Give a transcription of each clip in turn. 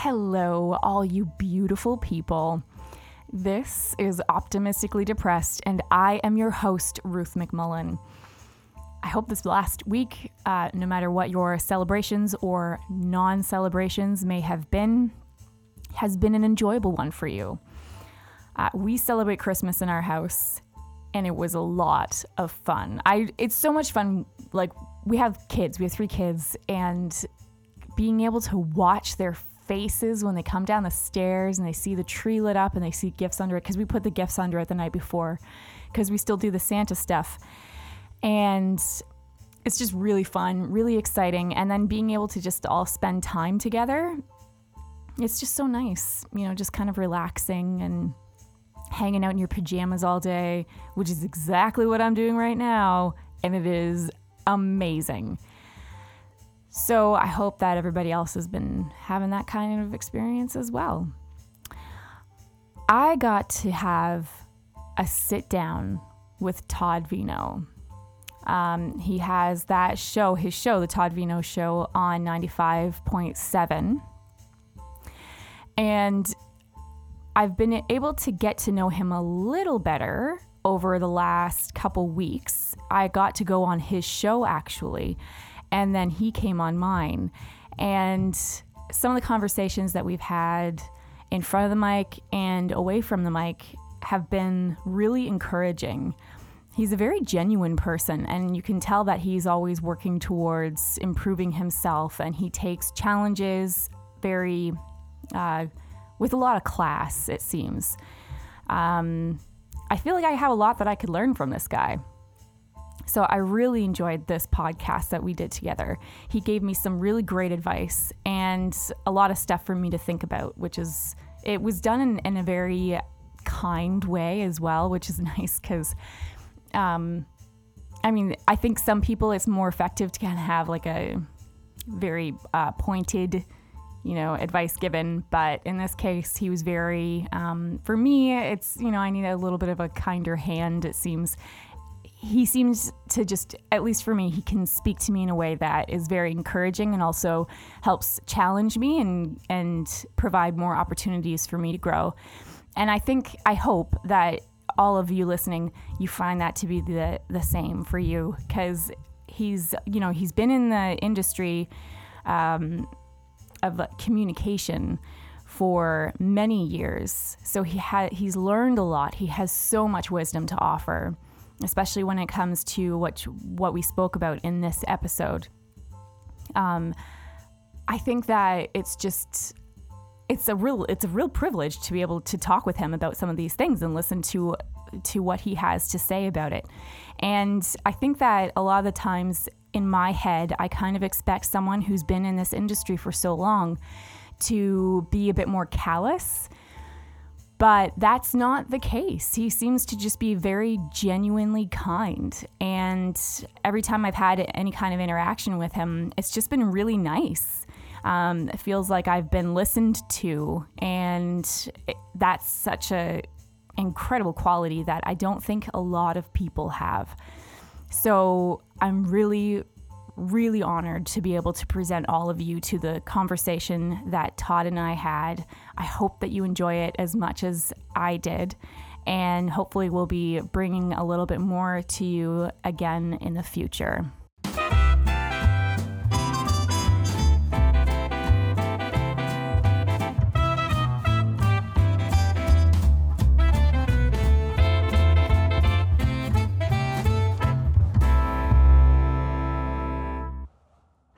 Hello, all you beautiful people. This is Optimistically Depressed, and I am your host, Ruth McMullen. I hope this last week, uh, no matter what your celebrations or non celebrations may have been, has been an enjoyable one for you. Uh, we celebrate Christmas in our house, and it was a lot of fun. I it's so much fun. Like we have kids, we have three kids, and being able to watch their faces when they come down the stairs and they see the tree lit up and they see gifts under it because we put the gifts under it the night before because we still do the Santa stuff. And it's just really fun, really exciting. And then being able to just all spend time together, it's just so nice, you know, just kind of relaxing and hanging out in your pajamas all day, which is exactly what I'm doing right now. And it is amazing. So I hope that everybody else has been having that kind of experience as well. I got to have a sit down with Todd Veinotte. Um, he has that show, his show, the Todd Veinotte Show, on 95.7. And I've been able to get to know him a little better over the last couple weeks. I got to go on his show actually, and then he came on mine. And some of the conversations that we've had in front of the mic and away from the mic have been really encouraging. He's a very genuine person, and you can tell that he's always working towards improving himself, and he takes challenges very, uh, with a lot of class, it seems. Um, I feel like I have a lot that I could learn from this guy. So I really enjoyed this podcast that we did together. He gave me some really great advice and a lot of stuff for me to think about, which is, it was done in, in a very kind way as well, which is nice because, um, I mean, I think some people it's more effective to kind of have like a very uh, pointed, you know, advice given. But in this case, he was very, um, for me, it's, you know, I need a little bit of a kinder hand, it seems he seems to just at least for me he can speak to me in a way that is very encouraging and also helps challenge me and and provide more opportunities for me to grow. And i think i hope that all of you listening you find that to be the the same for you because he's you know he's been in the industry um, of communication for many years. So he had he's learned a lot. He has so much wisdom to offer especially when it comes to what what we spoke about in this episode. Um, I think that it's just it's a real it's a real privilege to be able to talk with him about some of these things and listen to to what he has to say about it. And I think that a lot of the times in my head, I kind of expect someone who's been in this industry for so long to be a bit more callous but that's not the case. He seems to just be very genuinely kind. And every time I've had any kind of interaction with him, it's just been really nice. Um, it feels like I've been listened to, and it, that's such a incredible quality that I don't think a lot of people have. So I'm really, really honored to be able to present all of you to the conversation that Todd and I had. I hope that you enjoy it as much as I did. And hopefully, we'll be bringing a little bit more to you again in the future.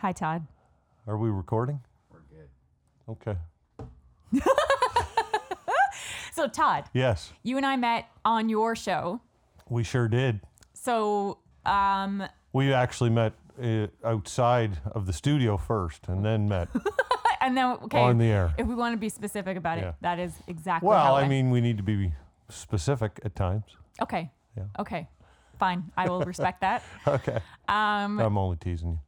Hi, Todd. Are we recording? We're good. Okay. So, Todd, Yes, you and I met on your show. we sure did. So, um, We actually met uh, outside of the studio first and then met. and then, okay, On the air. if we want to be specific about Yeah. it, that is exactly well, how I mean, we need to be specific at times. okay. Yeah. Okay. Fine. I will respect that. Okay. Um, I'm only teasing you.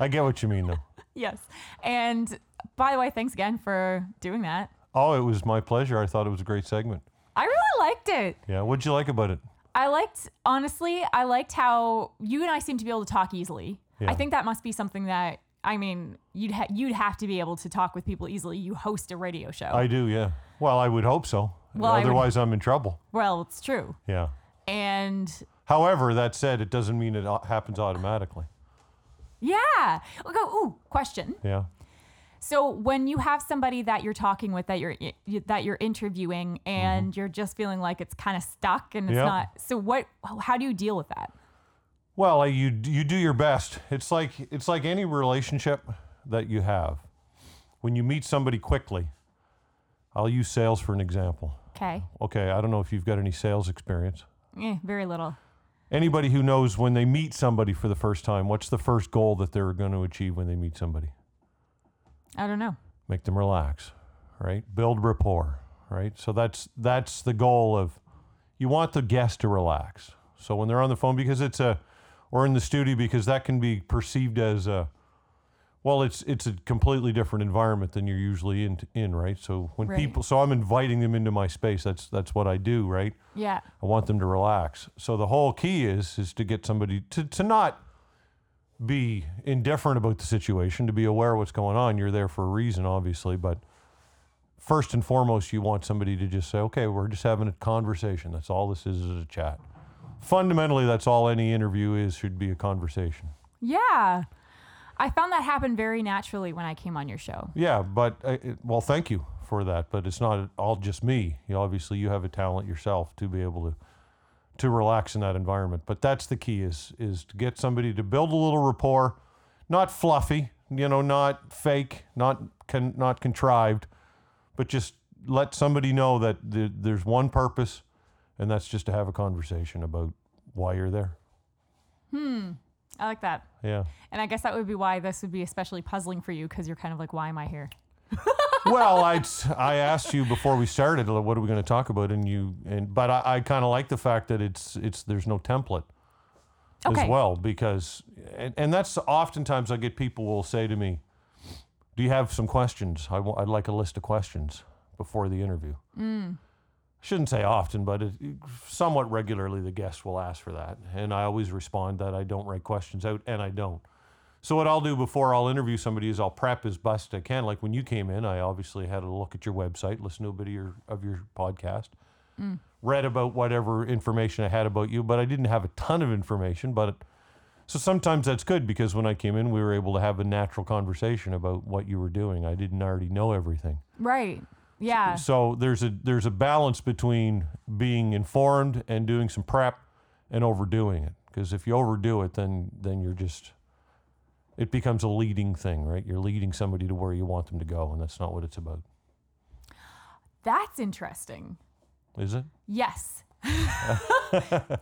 I get what you mean, though. yes. And by the way, thanks again for doing that. Oh, it was my pleasure. I thought it was a great segment. I really liked it. Yeah. What'd you like about it? I liked, honestly, I liked how you and I seem to be able to talk easily. Yeah. I think that must be something that I mean, you'd ha- you'd have to be able to talk with people easily. You host a radio show. I do, yeah. Well, I would hope so. Well, I would- Otherwise, I'm in trouble. well, it's true. Yeah. And However, that said, it doesn't mean it uh, happens automatically. Yeah. We'll go, ooh, question. Yeah. So when you have somebody that you're talking with that you're that you're interviewing and you're just feeling like it's kind of stuck and it's Mm-hmm. Yeah. not so what how do you deal with that? Well, you you do your best. It's like it's like any relationship that you have. When you meet somebody quickly, I'll use sales for an example. Okay. Okay, I don't know if you've got any sales experience. Eh, very little. Anybody who knows when they meet somebody for the first time, what's the first goal that they're going to achieve when they meet somebody? I don't know. Make them relax, right? Build rapport, right? So that's that's the goal of you want the guest to relax. So when they're on the phone because it's a or in the studio because that can be perceived as a well, it's it's a completely different environment than you're usually in in, right? So when Right. people so I'm inviting them into my space. That's that's what I do, right? Yeah. I want them to relax. So the whole key is is to get somebody to, to not be indifferent about the situation, to be aware of what's going on. You're there for a reason, obviously, but first and foremost, you want somebody to just say, "Okay, we're just having a conversation. That's all this is, is a chat." Fundamentally, that's all any interview is. Should be a conversation. Yeah. I found that happen very naturally when I came on your show. Yeah, but uh, it, well, thank you for that. But it's not all just me. You obviously you have a talent yourself to be able to to relax in that environment. But that's the key is is to get somebody to build a little rapport, not fluffy, you know, not fake, not con, not contrived, but just let somebody know that th- there's one purpose, and that's just to have a conversation about why you're there. I like that. Yeah. And I guess that would be why this would be especially puzzling for you because you're kind of like, why am I here? well, I I asked you before we started, what are we going to talk about, and you and but I, I kind of like the fact that it's it's there's no template Okay. as well because and, and that's oftentimes I get people will say to me, "Do you have some questions? I w- I'd like a list of questions before the interview." Mm. Shouldn't say often, but it, somewhat regularly the guests will ask for that, and I always respond that I don't write questions out, and I don't. So what I'll do before I'll interview somebody is I'll prep as best I can. Like when you came in, I obviously had a look at your website, listen to a bit of your of your podcast, mm. read about whatever information I had about you, but I didn't have a ton of information. But so sometimes that's good because when I came in, we were able to have a natural conversation about what you were doing. I didn't already know everything. Right. Yeah. So there's a there's a balance between being informed and doing some prep and overdoing it. Because if you overdo it, then then you're just it becomes a leading thing, right? You're leading somebody to where you want them to go, and that's not what it's about, That's interesting. is it? Yes.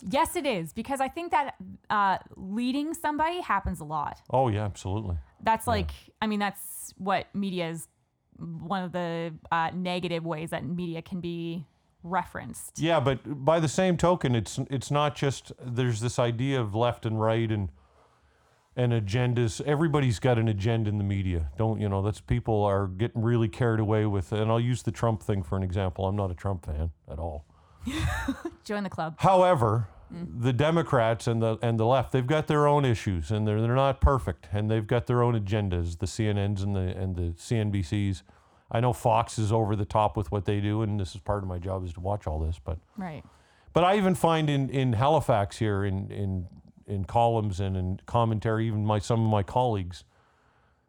yes, it is. Because I think that uh, leading somebody happens a lot. Oh yeah, absolutely. That's like, I mean, that's what media is one of the uh, negative ways that media can be referenced. Yeah, but by the same token, it's it's not just there's this idea of left and right and and agendas. Everybody's got an agenda in the media. Don't you know? That's people are getting really carried away with. And I'll use the Trump thing for an example. I'm not a Trump fan at all. Join the club. However, the Democrats and the and the left, they've got their own issues, and they're they're not perfect, and they've got their own agendas. The CNNs and the and the CNBCs. I know Fox is over the top with what they do, and this is part of my job is to watch all this. But Right. but I even find in in Halifax here in in in columns and in commentary, even my some of my colleagues,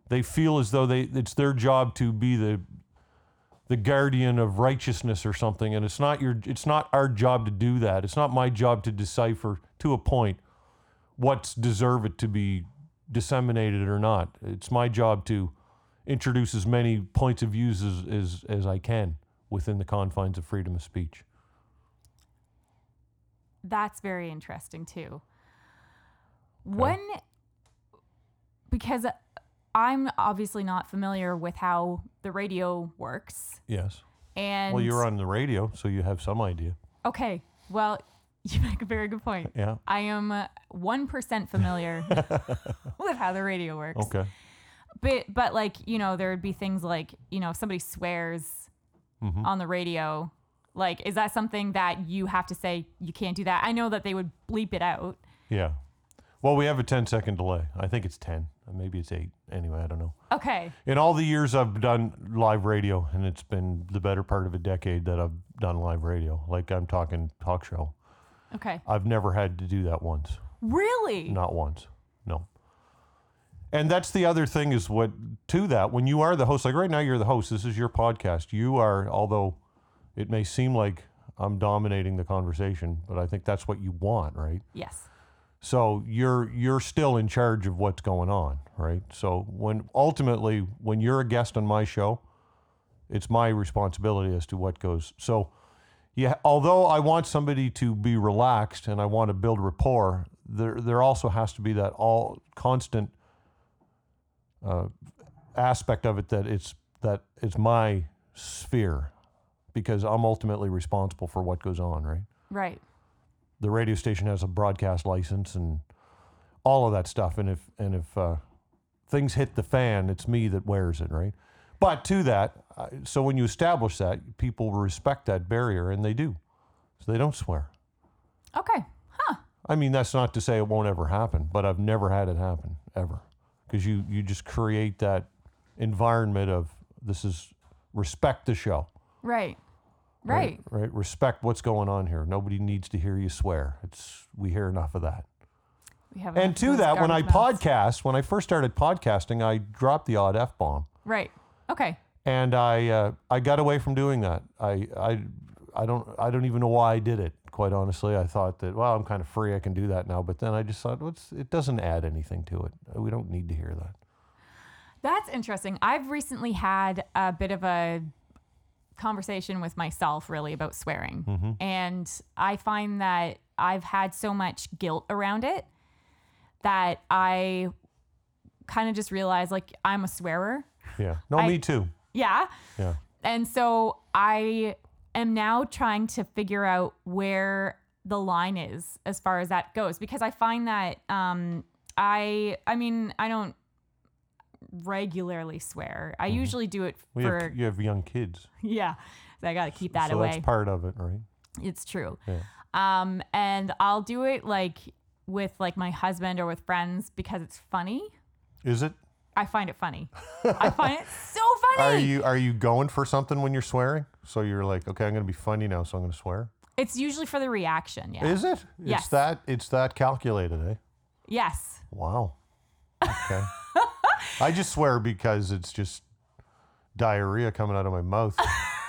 they feel as though they it's their job to be the the guardian of righteousness or something and it's not your it's not our job to do that. It's not my job to decipher to a point what's deserved to be disseminated or not. It's my job to introduce as many points of views as, as, as i can within the confines of freedom of speech. That's very interesting too. When, because I'm obviously not familiar with how the radio works. yes And well you're on the radio so you have some idea Okay. Well, you make a very good point. yeah I am uh, 1% familiar with how the radio works. okay But but like, you know, there would be things like, you know, if somebody swears Mm-hmm. on the radio, like is that something that you have to say you can't do that? I know that they would bleep it out. Yeah. Well, we have a 10 second delay. I think it's 10. Uh, Maybe it's 8. Anyway, I don't know. Okay. In all the years I've done live radio, and it's been the better part of a decade that I've done live radio, like I'm talking talk show, Okay. I've never had to do that once. Really? Not once. No. And that's the other thing is what to that when you are the host, like right now you're the host, this is your podcast. You are, although it may seem like I'm dominating the conversation, but I think that's what you want, right? Yes. So you're you're still in charge of what's going on, right? So when ultimately when you're a guest on my show, it's my responsibility as to what goes. So yeah, although I want somebody to be relaxed and I want to build rapport, there there also has to be that all constant uh, aspect of it that it's that it's my sphere because I'm ultimately responsible for what goes on, right? Right. The radio station has a broadcast license and all of that stuff. And if and if uh, things hit the fan, it's me that wears it, right? But to that, so when you establish that, people respect that barrier, and they do. So they don't swear. Okay. Huh. I mean, that's not to say it won't ever happen, but I've never had it happen ever, because you you just create that environment of this is respect the show. Right. Right. Right. Respect what's going on here. Nobody needs to hear you swear. It's we hear enough of that. We have And to that, when I mouths. podcast, when I first started podcasting, I dropped the odd f bomb, Right. Okay. and I uh, I got away from doing that. I I I don't I don't even know why I did it. Quite honestly, I thought that well, I'm kind of free. I can do that now. But then I just thought, what's it doesn't add anything to it. We don't need to hear that. That's interesting. I've recently had a bit of a conversation with myself really about swearing. Mm-hmm. And I find that I've had so much guilt around it that I kind of just realized like I'm a swearer. Yeah. No, I- me too. Yeah. Yeah. And so I am now trying to figure out where the line is as far as that goes because I find that um I I mean I don't regularly swear. I usually do it We for have, you have young kids, yeah. So I got to keep that so away. that's part of it, right? it's true. Yeah. Um and I'll do it like with like my husband or with friends because it's funny. Is it? I find it funny. I find it so funny. Are you are you going for something when you're swearing? So you're like, okay, I'm going to be funny now, so I'm going to swear. It's usually for the reaction. Yeah. Is it? Yes. It's that it's that calculated, eh? yes. Wow. Okay. I just swear because it's just diarrhea coming out of my mouth.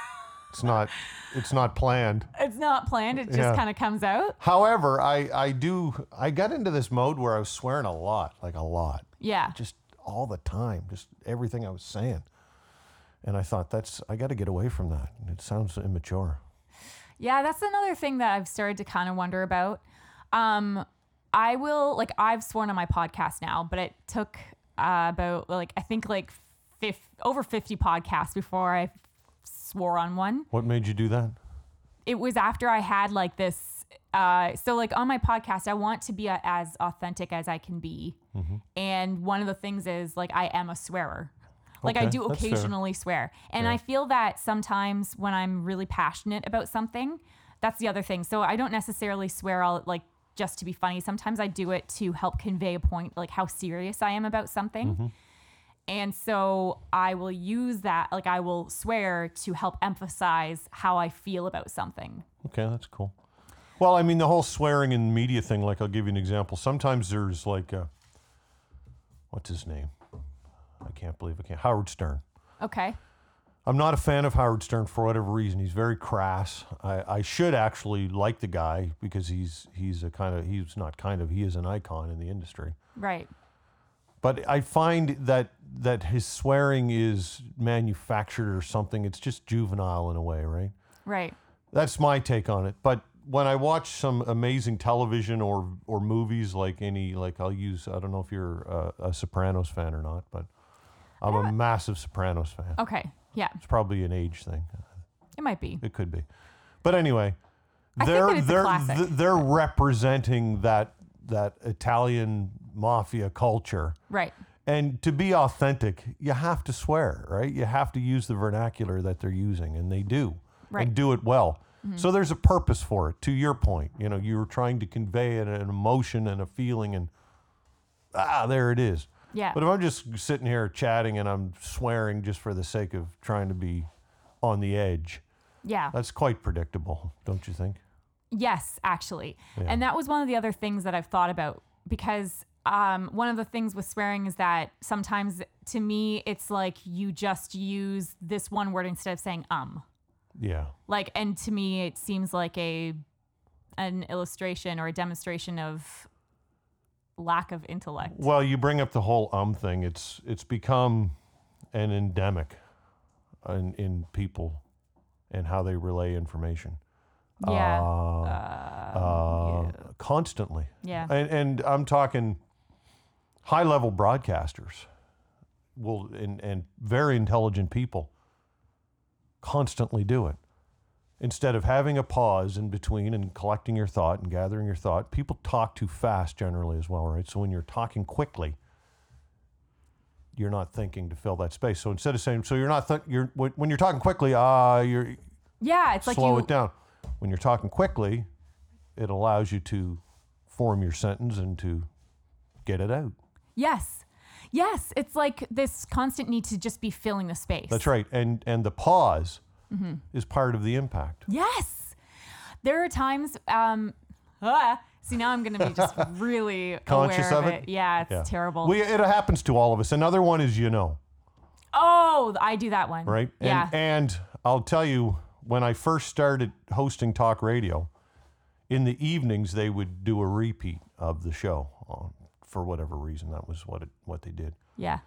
it's not it's not planned. It's not planned. It just Yeah. kind of comes out. However, I I do I got into this mode where I was swearing a lot, like a lot. Yeah. Just all the time, just everything I was saying. And I thought that's I got to get away from that. It sounds immature. Yeah, that's another thing that I've started to kind of wonder about. Um, I will like I've sworn on my podcast now, but it took uh, about like I think like fif- over fifty podcasts before I swore on one. What made you do that? It was after I had like this. Uh, so like on my podcast, I want to be a, as authentic as I can be, Mm-hmm. and one of the things is like I am a swearer. Like I do occasionally swear. And I feel that sometimes when I'm really passionate about something, that's the other thing. So I don't necessarily swear all like just to be funny. Sometimes I do it to help convey a point, like how serious I am about something. Mm-hmm. And so I will use that, like I will swear to help emphasize how I feel about something. Okay, that's cool. Well, I mean, the whole swearing in media thing, like, I'll give you an example. Sometimes there's like, uh what's his name? I can't believe I can't. Howard Stern. Okay. I'm not a fan of Howard Stern for whatever reason. He's very crass. I, I should actually like the guy because he's he's a kind of he's not kind of he is an icon in the industry. Right. But I find that that his swearing is manufactured or something. It's just juvenile in a way, right? Right. That's my take on it. But when I watch some amazing television or or movies, like any, like I'll use, I don't know if you're a, a Sopranos fan or not, but I'm a massive Sopranos fan. Okay. Yeah. It's probably an age thing. It might be. It could be, but anyway, I think they're it's a they're classic. th- they're representing that that Italian mafia culture. Right. And to be authentic, you have to swear, right? You have to use the vernacular that they're using, and they do, Right. and do it well. So there's a purpose for it. To your point, you know, you were trying to convey an, an emotion and a feeling, and ah, there it is. Yeah. But if I'm just sitting here chatting and I'm swearing just for the sake of trying to be on the edge, yeah. that's quite predictable, don't you think? Yes, actually. And that was one of the other things that I've thought about because um, one of the things with swearing is that sometimes to me, it's like you just use this one word instead of saying um. Yeah. Like, and to me, it seems like a an illustration or a demonstration of lack of intellect. Well, you bring up the whole um thing. It's it's become an endemic in, in people and how they relay information. Yeah. Uh, Constantly. yeah. And, and I'm talking high level broadcasters will and, and very intelligent people constantly do it. Instead of having a pause in between and collecting your thought and gathering your thought, people talk too fast generally as well, right? So when you're talking quickly, you're not thinking to fill that space. So instead of saying, so you're not, th- you're when you're talking quickly, ah, you're yeah. It's like slow you. it down. When you're talking quickly, it allows you to form your sentence and to get it out. Yes. Yes. It's like this constant need to just be filling the space. That's right. And and the pause Mm-hmm. is part of the impact. Yes. There are times, um, ah, see, now I'm going to be just really Conscious aware of of it? it. Yeah, it's Yeah. terrible. We, it happens to all of us. Another one is you know, oh, I do that one. right? Yeah. And, and I'll tell you, when I first started hosting talk radio, in the evenings they would do a repeat of the show uh, for whatever reason. That was what it, what they did. yeah.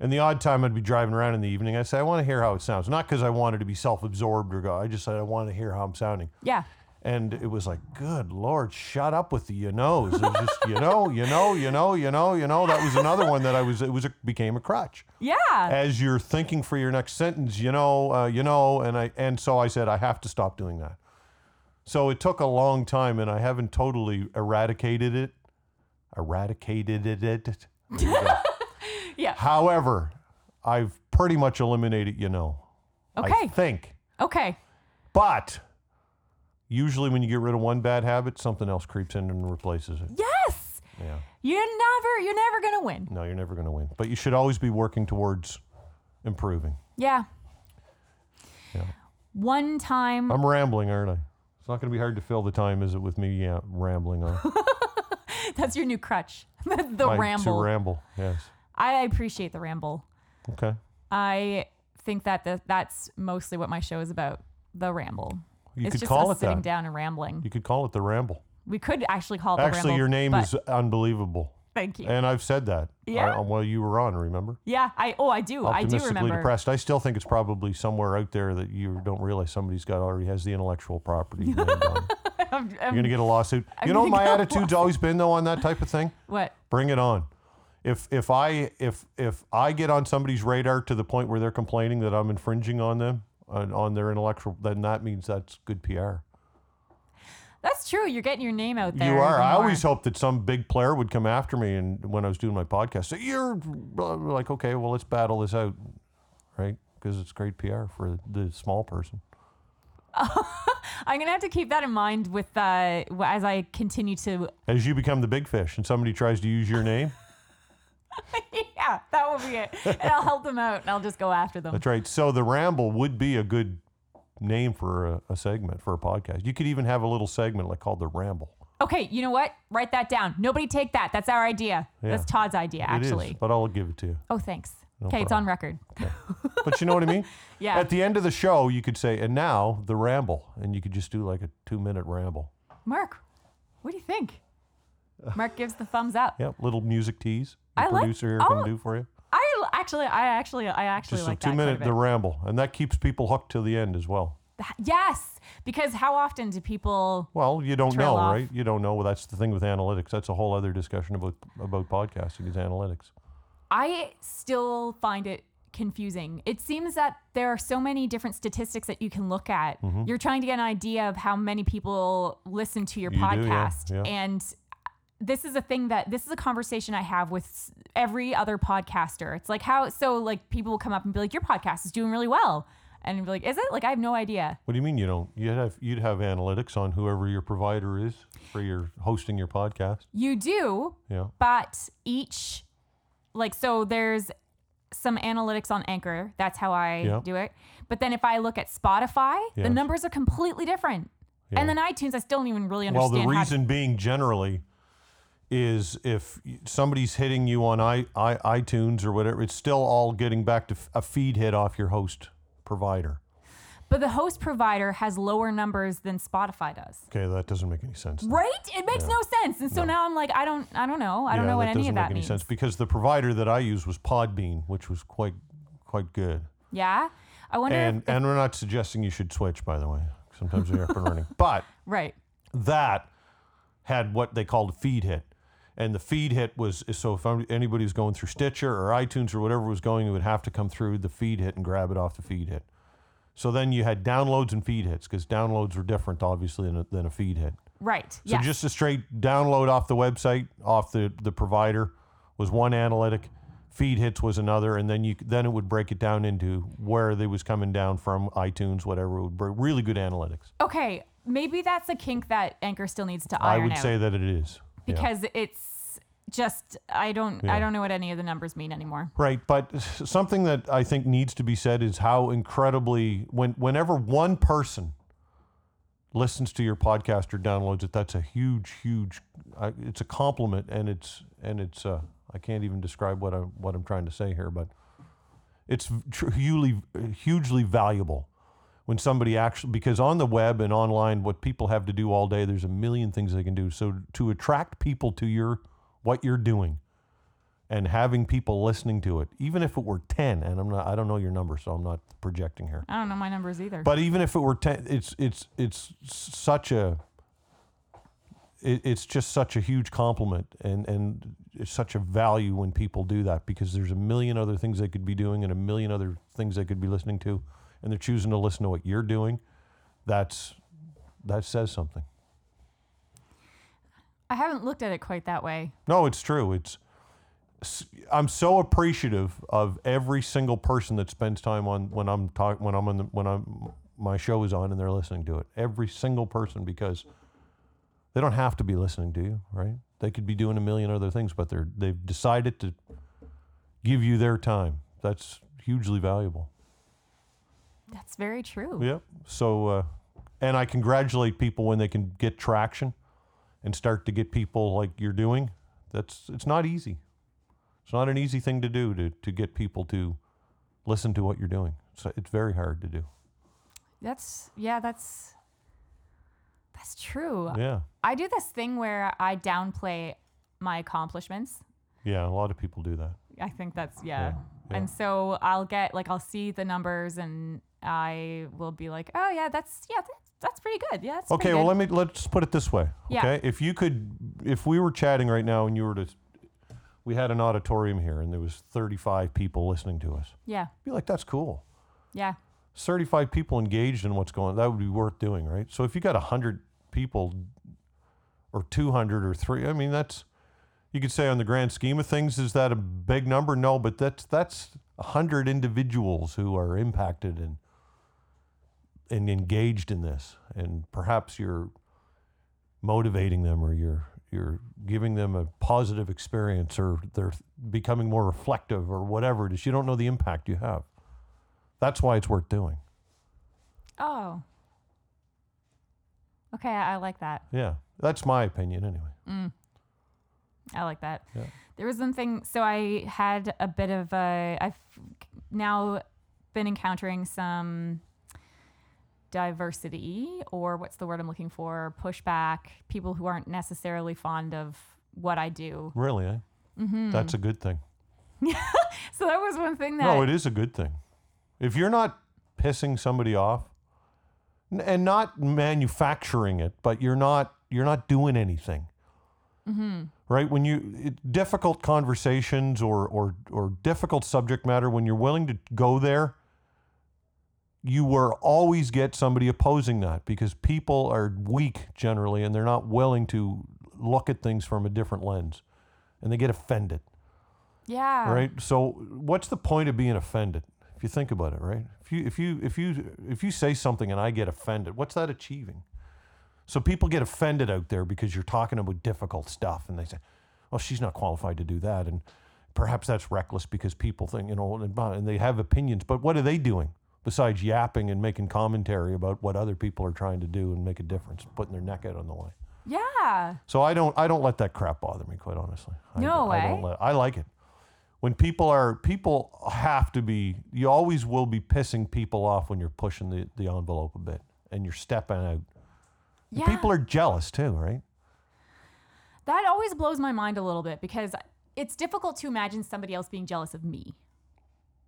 And the odd time I'd be driving around in the evening, I'd say, I want to hear how it sounds. Not because I wanted to be self absorbed or go, I just said, I want to hear how I'm sounding. Yeah. And it was like, good Lord, shut up with the you knows. It was just, you know, you know, you know, you know, you know. That was another one that I was, it was, a, became a crutch. Yeah. As you're thinking for your next sentence, you know, uh, you know, and I, and so I said, I have to stop doing that. So it took a long time and I haven't totally eradicated it. Eradicated it. Go. Yeah. However, I've pretty much eliminated, you know. Okay. I think. Okay. But usually when you get rid of one bad habit, something else creeps in and replaces it. Yes. Yeah. You're never, you're never going to win. No, you're never going to win. But you should always be working towards improving. Yeah. Yeah. One time, I'm rambling, aren't I? It's not going to be hard to fill the time, is it, with me yeah, rambling on? that's your new crutch. the My- ramble. To ramble, yes. I appreciate the ramble. Okay. I think that the, that's mostly what my show is about. The ramble. You it's could just call us it sitting that. down and rambling. You could call it the ramble. We could actually call it the Actually, ramble. your name but- is unbelievable. Thank you. And I've said that. Yeah? Uh, while you were on, remember? yeah, I oh I do. I do optimistically remember. depressed. I still think it's probably somewhere out there that you don't realize somebody's got already has the intellectual property. named on it. I'm- You're I'm- gonna get a lawsuit. You know, gonna my get a attitude's always been though on that type of thing. what? Bring it on. If if I if if I get on somebody's radar to the point where they're complaining that I'm infringing on them on, on their intellectual, then that means that's good PR. That's true. You're getting your name out there. You are. I always hoped that some big player would come after me, and when I was doing my podcast, say you're like, okay, well, let's battle this out, right? Because it's great PR for the small person. I'm gonna have to keep that in mind with uh, as I continue to. As you become the big fish, and somebody tries to use your name, yeah, that will be it. And I'll help them out, and I'll just go after them. that's right. So the ramble would be a good name for a, a segment for a podcast. You could even have a little segment like called the ramble. Okay, you know what? Write that down. Nobody take that. That's our idea. Yeah. That's Todd's idea, actually. It is, but I'll give it to you. Oh, thanks. okay, it's on record. But you know what I mean? Yeah. At the end of the show, you could say, and now the ramble, and you could just do like a two minute ramble. Mark, what do you think? Mark gives the thumbs up. Yep, little music tease. The I like- producer here oh, can do for you. I actually, I actually, I actually Just like a two minute the ramble, and that keeps people hooked till the end as well. Yes, because how often do people? Well, you don't know, off. right? You don't know. Well, that's the thing with analytics. That's a whole other discussion about about podcasting is analytics. I still find it confusing. It seems that there are so many different statistics that you can look at. Mm-hmm. You're trying to get an idea of how many people listen to your You do, yeah, podcast. yeah. And this is a thing that this is a conversation I have with every other podcaster. It's like how so like people will come up and be like your podcast is doing really well. and be like, "Is it?" Like I have no idea. What do you mean you don't? You'd have you'd have analytics on whoever your provider is for your hosting your podcast. You do, Yeah. but each like so there's some analytics on Anchor. That's how I Yeah. do it. But then if I look at Spotify, Yes. the numbers are completely different. Yeah. And then iTunes, I still don't even really understand. Well, the reason being generally is if somebody's hitting you on I, I, iTunes or whatever, it's still all getting back to a feed hit off your host provider. but the host provider has lower numbers than Spotify does. Okay, that doesn't make any sense. Right? It makes no sense. And so now I'm like, I don't, I don't know. I don't know what that any doesn't of make that any means. sense because the provider that I used was Podbean, which was quite quite good. Yeah. I wonder. And if, and we're not suggesting you should switch, by the way. Sometimes they're up and running, but right. that had what they called a feed hit. And the feed hit was so if anybody was going through Stitcher or iTunes or whatever was going, it would have to come through the feed hit and grab it off the feed hit. So then you had downloads and feed hits because downloads were different, obviously, than a, than a feed hit. Right. So yes. just a straight download off the website, off the, the provider, was one analytic. Feed hits was another, and then you then it would break it down into where they was coming down from iTunes, whatever. It would bring really good analytics. okay. Maybe that's a kink that Anchor still needs to iron. I would out. say that it is. Yeah. because it's just I don't Yeah. I don't know what any of the numbers mean anymore. Right, but something that I think needs to be said is how incredibly when whenever one person listens to your podcast or downloads it, that's a huge, huge. Uh, it's a compliment, and it's and it's. Uh, I can't even describe what I what I'm trying to say here, but it's hugely hugely valuable when somebody actually because on the web and online, what people have to do all day, there's a million things they can do. So to attract people to your what you're doing and having people listening to it, even if it were 10, and I'm not, I don't know your number, so I'm not projecting here. I don't know my numbers either. But even if it were 10, it's, it's, it's such a, it, it's just such a huge compliment and, and it's such a value when people do that because there's a million other things they could be doing and a million other things they could be listening to and they're choosing to listen to what you're doing. That's, that says something. I haven't looked at it quite that way. No, it's true. It's I'm so appreciative of every single person that spends time on when I'm talk when I'm on the, when I'm my show is on and they're listening to it. Every single person because they don't have to be listening to you, right? They could be doing a million other things, but they're they've decided to give you their time. That's hugely valuable. That's very true. Yep. So, uh, and I congratulate people when they can get traction and start to get people like you're doing. That's it's not easy. It's not an easy thing to do to to get people to listen to what you're doing. So it's very hard to do. That's yeah, that's that's true. Yeah. I do this thing where I downplay my accomplishments. Yeah. A lot of people do that. I think that's yeah. Yeah, yeah. And so I'll get like I'll see the numbers and I will be like, "Oh yeah, that's yeah, that's, that's pretty good. Yeah, that's Okay, pretty well good. let me let's put it this way. Yeah. Okay, if you could, if we were chatting right now and you were to, we had an auditorium here and there was 35 people listening to us. yeah. Be like, that's cool. Yeah. 35 people engaged in what's going on, that would be worth doing, right? So if you got 100 people or 200 or 3, I mean that's you could say on the grand scheme of things is that a big number? No, but that's that's 100 individuals who are impacted and and engaged in this and perhaps you're motivating them or you're you're giving them a positive experience or they're becoming more reflective or whatever it is. You don't know the impact you have. That's why it's worth doing. Oh. Okay, I, I like that. Yeah. That's my opinion anyway. Mm. I like that. Yeah. There was one thing. So I had a bit of a. I've now been encountering some diversity, or what's the word I'm looking for? Pushback. People who aren't necessarily fond of what I do. Really, eh? Mm-hmm. That's a good thing. So that was one thing that. No, it is a good thing. If you're not pissing somebody off n- and not manufacturing it, but you're not you're not doing anything. Right? When you it, difficult conversations or or or difficult subject matter when you're willing to go there, you will always get somebody opposing that because people are weak generally and they're not willing to look at things from a different lens and they get offended yeah. right? So, what's the point of being offended? If you think about it, right? If you if you if you if you say something and I get offended, what's that achieving? So people get offended out there because you're talking about difficult stuff, and they say, "Well, she's not qualified to do that," and perhaps that's reckless because people think you know, and, and they have opinions. But what are they doing besides yapping and making commentary about what other people are trying to do and make a difference, putting their neck out on the line? Yeah. So I don't I don't let that crap bother me, quite honestly. I, No I don't way. let, I like it. When people are people have to be you always will be pissing people off when you're pushing the, the envelope a bit and you're stepping out. Yeah. People are jealous too, right? that always blows my mind a little bit because it's difficult to imagine somebody else being jealous of me.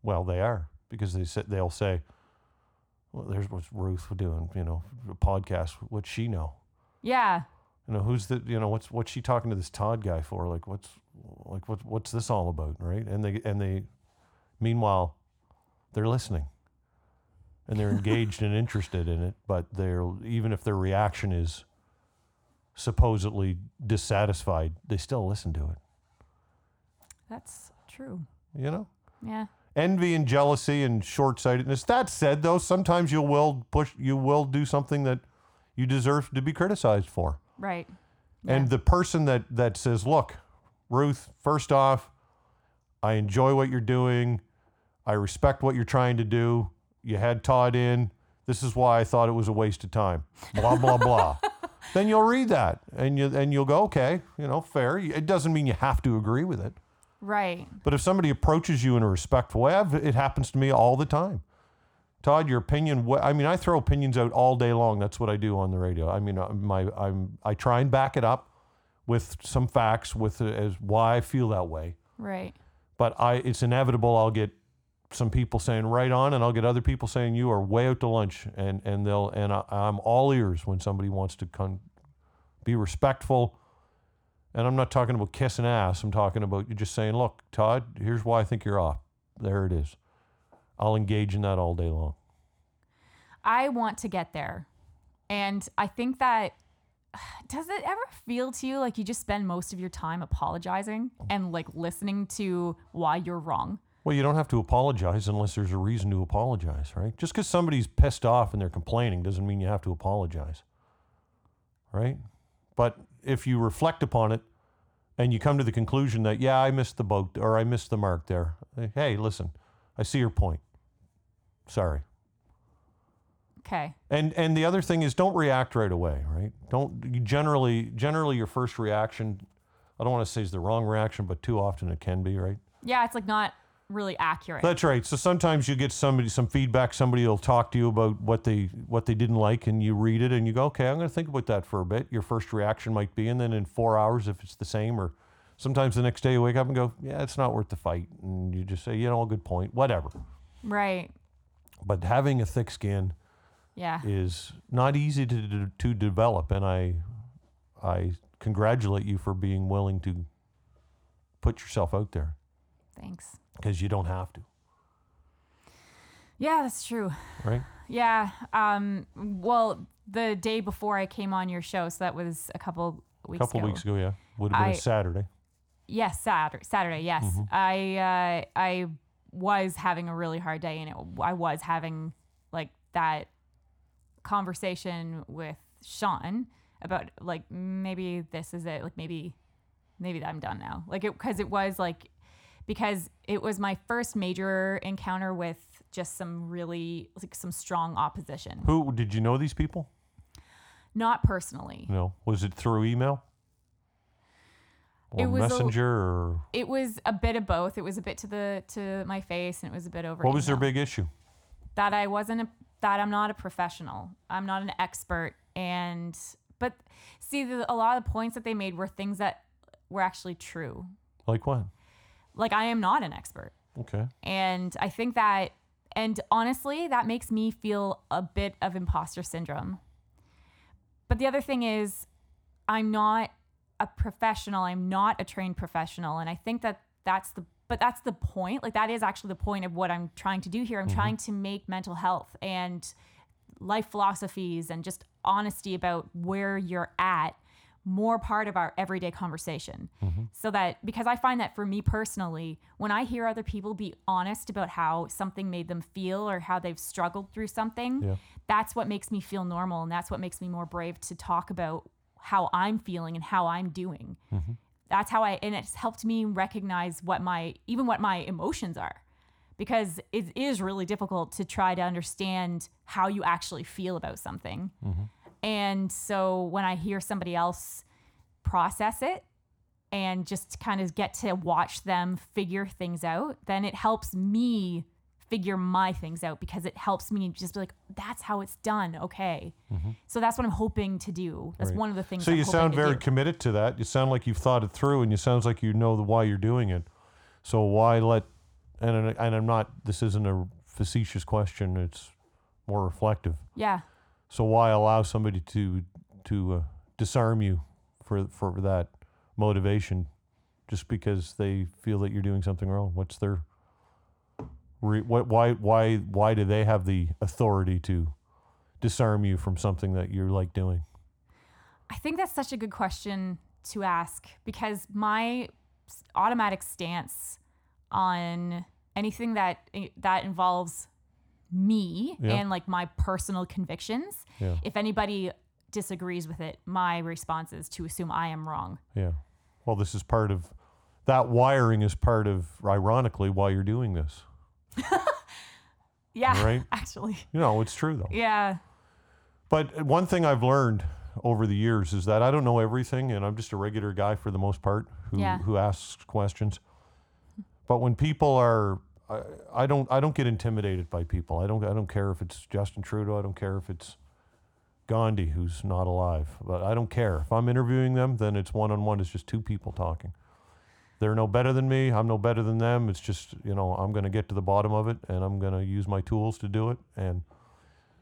Well, they are because they say, they'll say, "Well, there's what's Ruth doing, you know, a podcast. What's she know? Yeah. You know, who's the, you know, what's what's she talking to this Todd guy for? Like, what's like what what's this all about, right? And they and they, meanwhile, they're listening, and they're engaged and interested in it. But they're even if their reaction is supposedly dissatisfied, they still listen to it. That's true. You know. Yeah. Envy and jealousy and short-sightedness. That said, though, sometimes you will push, you will do something that you deserve to be criticized for. Right. And the person that that says, "Look, Ruth, first off, I enjoy what you're doing. I respect what you're trying to do. You had Todd in. This is why I thought it was a waste of time." Blah blah blah. then you'll read that and you and you'll go, "Okay, you know, fair." It doesn't mean you have to agree with it. Right. But if somebody approaches you in a respectful way, I've, it happens to me all the time. Todd, your opinion. I mean, I throw opinions out all day long. That's what I do on the radio. I mean, uh, my I'm I try and back it up with some facts, with uh, as why I feel that way. Right. But I, it's inevitable. I'll get some people saying right on, and I'll get other people saying you are way out to lunch, and and they'll and I, I'm all ears when somebody wants to con- be respectful. And I'm not talking about kissing ass. I'm talking about you just saying, look, Todd, here's why I think you're off. There it is. I'll engage in that all day long. I want to get there. And I think that does it ever feel to you like you just spend most of your time apologizing and like listening to why you're wrong? Well, you don't have to apologize unless there's a reason to apologize, right? Just because somebody's pissed off and they're complaining doesn't mean you have to apologize, right? But if you reflect upon it and you come to the conclusion that, yeah, I missed the boat or I missed the mark there, eh, hey, listen, I see your point. Sorry. Okay. And and the other thing is don't react right away, right? Don't you generally generally your first reaction, I don't want to say is the wrong reaction, but too often it can be, right? Yeah, it's like not really accurate. That's right. So sometimes you get somebody some feedback. Somebody will talk to you about what they what they didn't like, and you read it, and you go, "Okay, I'm going to think about that for a bit." Your first reaction might be, and then in four hours, if it's the same, or sometimes the next day you wake up and go, "Yeah, it's not worth the fight," and you just say, "You know, good point, whatever." right. But having a thick skin Yeah. is not easy to to, to develop, and I I congratulate you for being willing to put yourself out there Thanks. Because you don't have to, Yeah, that's true. right? Yeah. Um well, the day before I came on your show, so that was a couple A weeks couple ago. weeks ago, yeah, would have been a I- Saturday. Yes, Saturday. Saturday. Yes, Mm-hmm. I uh, I was having a really hard day, and it, I was having like that conversation with Sean about like maybe this is it. Like maybe maybe I'm done now. Like it because it was like because it was my first major encounter with just some really like some strong opposition. Who did you know these people? Not personally. No. Was it through email? Or It was a- messenger or It was a bit of both. It was a bit to the to my face, and it was a bit over. what was their big issue? that I wasn't a, that I'm not a professional. I'm not an expert and but see the, a lot of the points that they made were things that were actually true. Like what? Like I am not an expert. Okay. And I think that and honestly that makes me feel a bit of imposter syndrome. But the other thing is I'm not a professional. I'm not a trained professional and I think that that's the but that's the point. Like that is actually the point of what I'm trying to do here. I'm mm-hmm. trying to make mental health and life philosophies and just honesty about where you're at more part of our everyday conversation. Mm-hmm. So that because I find that for me personally, when I hear other people be honest about how something made them feel or how they've struggled through something, Yeah. that's what makes me feel normal and that's what makes me more brave to talk about how I'm feeling and how I'm doing. Mm-hmm. That's how I and it's helped me recognize what my even what my emotions are. Because it is really difficult to try to understand how you actually feel about something. And so when I hear somebody else process it and just kind of get to watch them figure things out, then it helps me figure my things out because it helps me just be like, that's how it's done. Okay. Mm-hmm. So that's what I'm hoping to do. That's Right. one of the things. So I'm you sound very do. committed to that. You sound like you've thought it through, and you sounds like you know the why you're doing it. So why let? And and I'm not. This isn't a facetious question. It's more reflective. yeah. So why allow somebody to to uh, disarm you for for that motivation, just because they feel that you're doing something wrong? What's their re, what why why why do they have the authority to disarm you from something that you're like doing? I think that's such a good question to ask because my automatic stance on anything that that involves me Yeah. and like my personal convictions, Yeah. if anybody disagrees with it, my response is to assume I am wrong. Yeah. Well, this is part of that wiring is part of ironically why you're doing this. Yeah, Right. actually. You know, it's true though. Yeah. But one thing I've learned over the years is that I don't know everything and I'm just a regular guy for the most part who Yeah. who asks questions. But when people are I, don't I don't get intimidated by people. I don't I don't care if it's Justin Trudeau, I don't care if it's Gandhi who's not alive. But I don't care. If I'm interviewing them, then it's one on one, it's just two people talking. They're no better than me, I'm no better than them. It's just, you know, I'm gonna get to the bottom of it and I'm gonna use my tools to do it and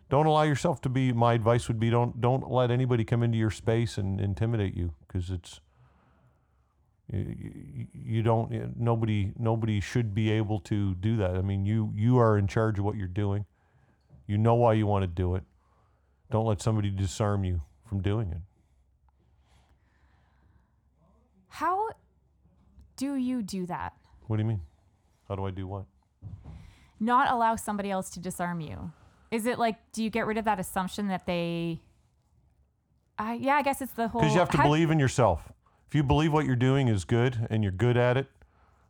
don't allow yourself to be my advice would be don't don't let anybody come into your space and intimidate you because it's you, don't eh, nobody nobody should be able to do that. I mean you you are in charge of what you're doing. You know why you want to do it. Don't let somebody disarm you from doing it. How do you do that? what do you mean? How do i do what? Not allow somebody else to disarm you. Is it like do you get rid of that assumption that they I yeah, I guess it's the whole because you have to believe in yourself if you believe what you're doing is good and you're good at it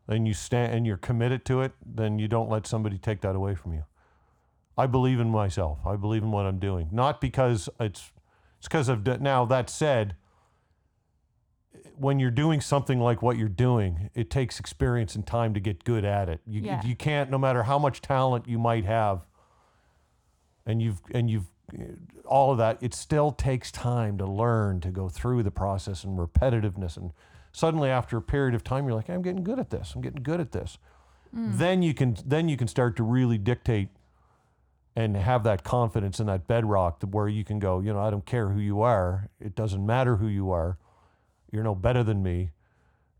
then you stand and you're committed to it then you don't let somebody take that away from you. I believe in myself. I believe in what i'm doing. Not because it's it's because of now that said when you're doing something like what you're doing it takes experience and time to get good at it. You, Yeah. you can't no matter how much talent you might have and you've and you've all of that it still takes time to learn to go through the process and repetitiveness. And suddenly after a period of time you're like i'm getting good at this. I'm getting good at this. Mm. Then you can then you can start to really dictate and have that confidence in that bedrock where you can go you know i don't care who you are. It doesn't matter who you are. You're no better than me.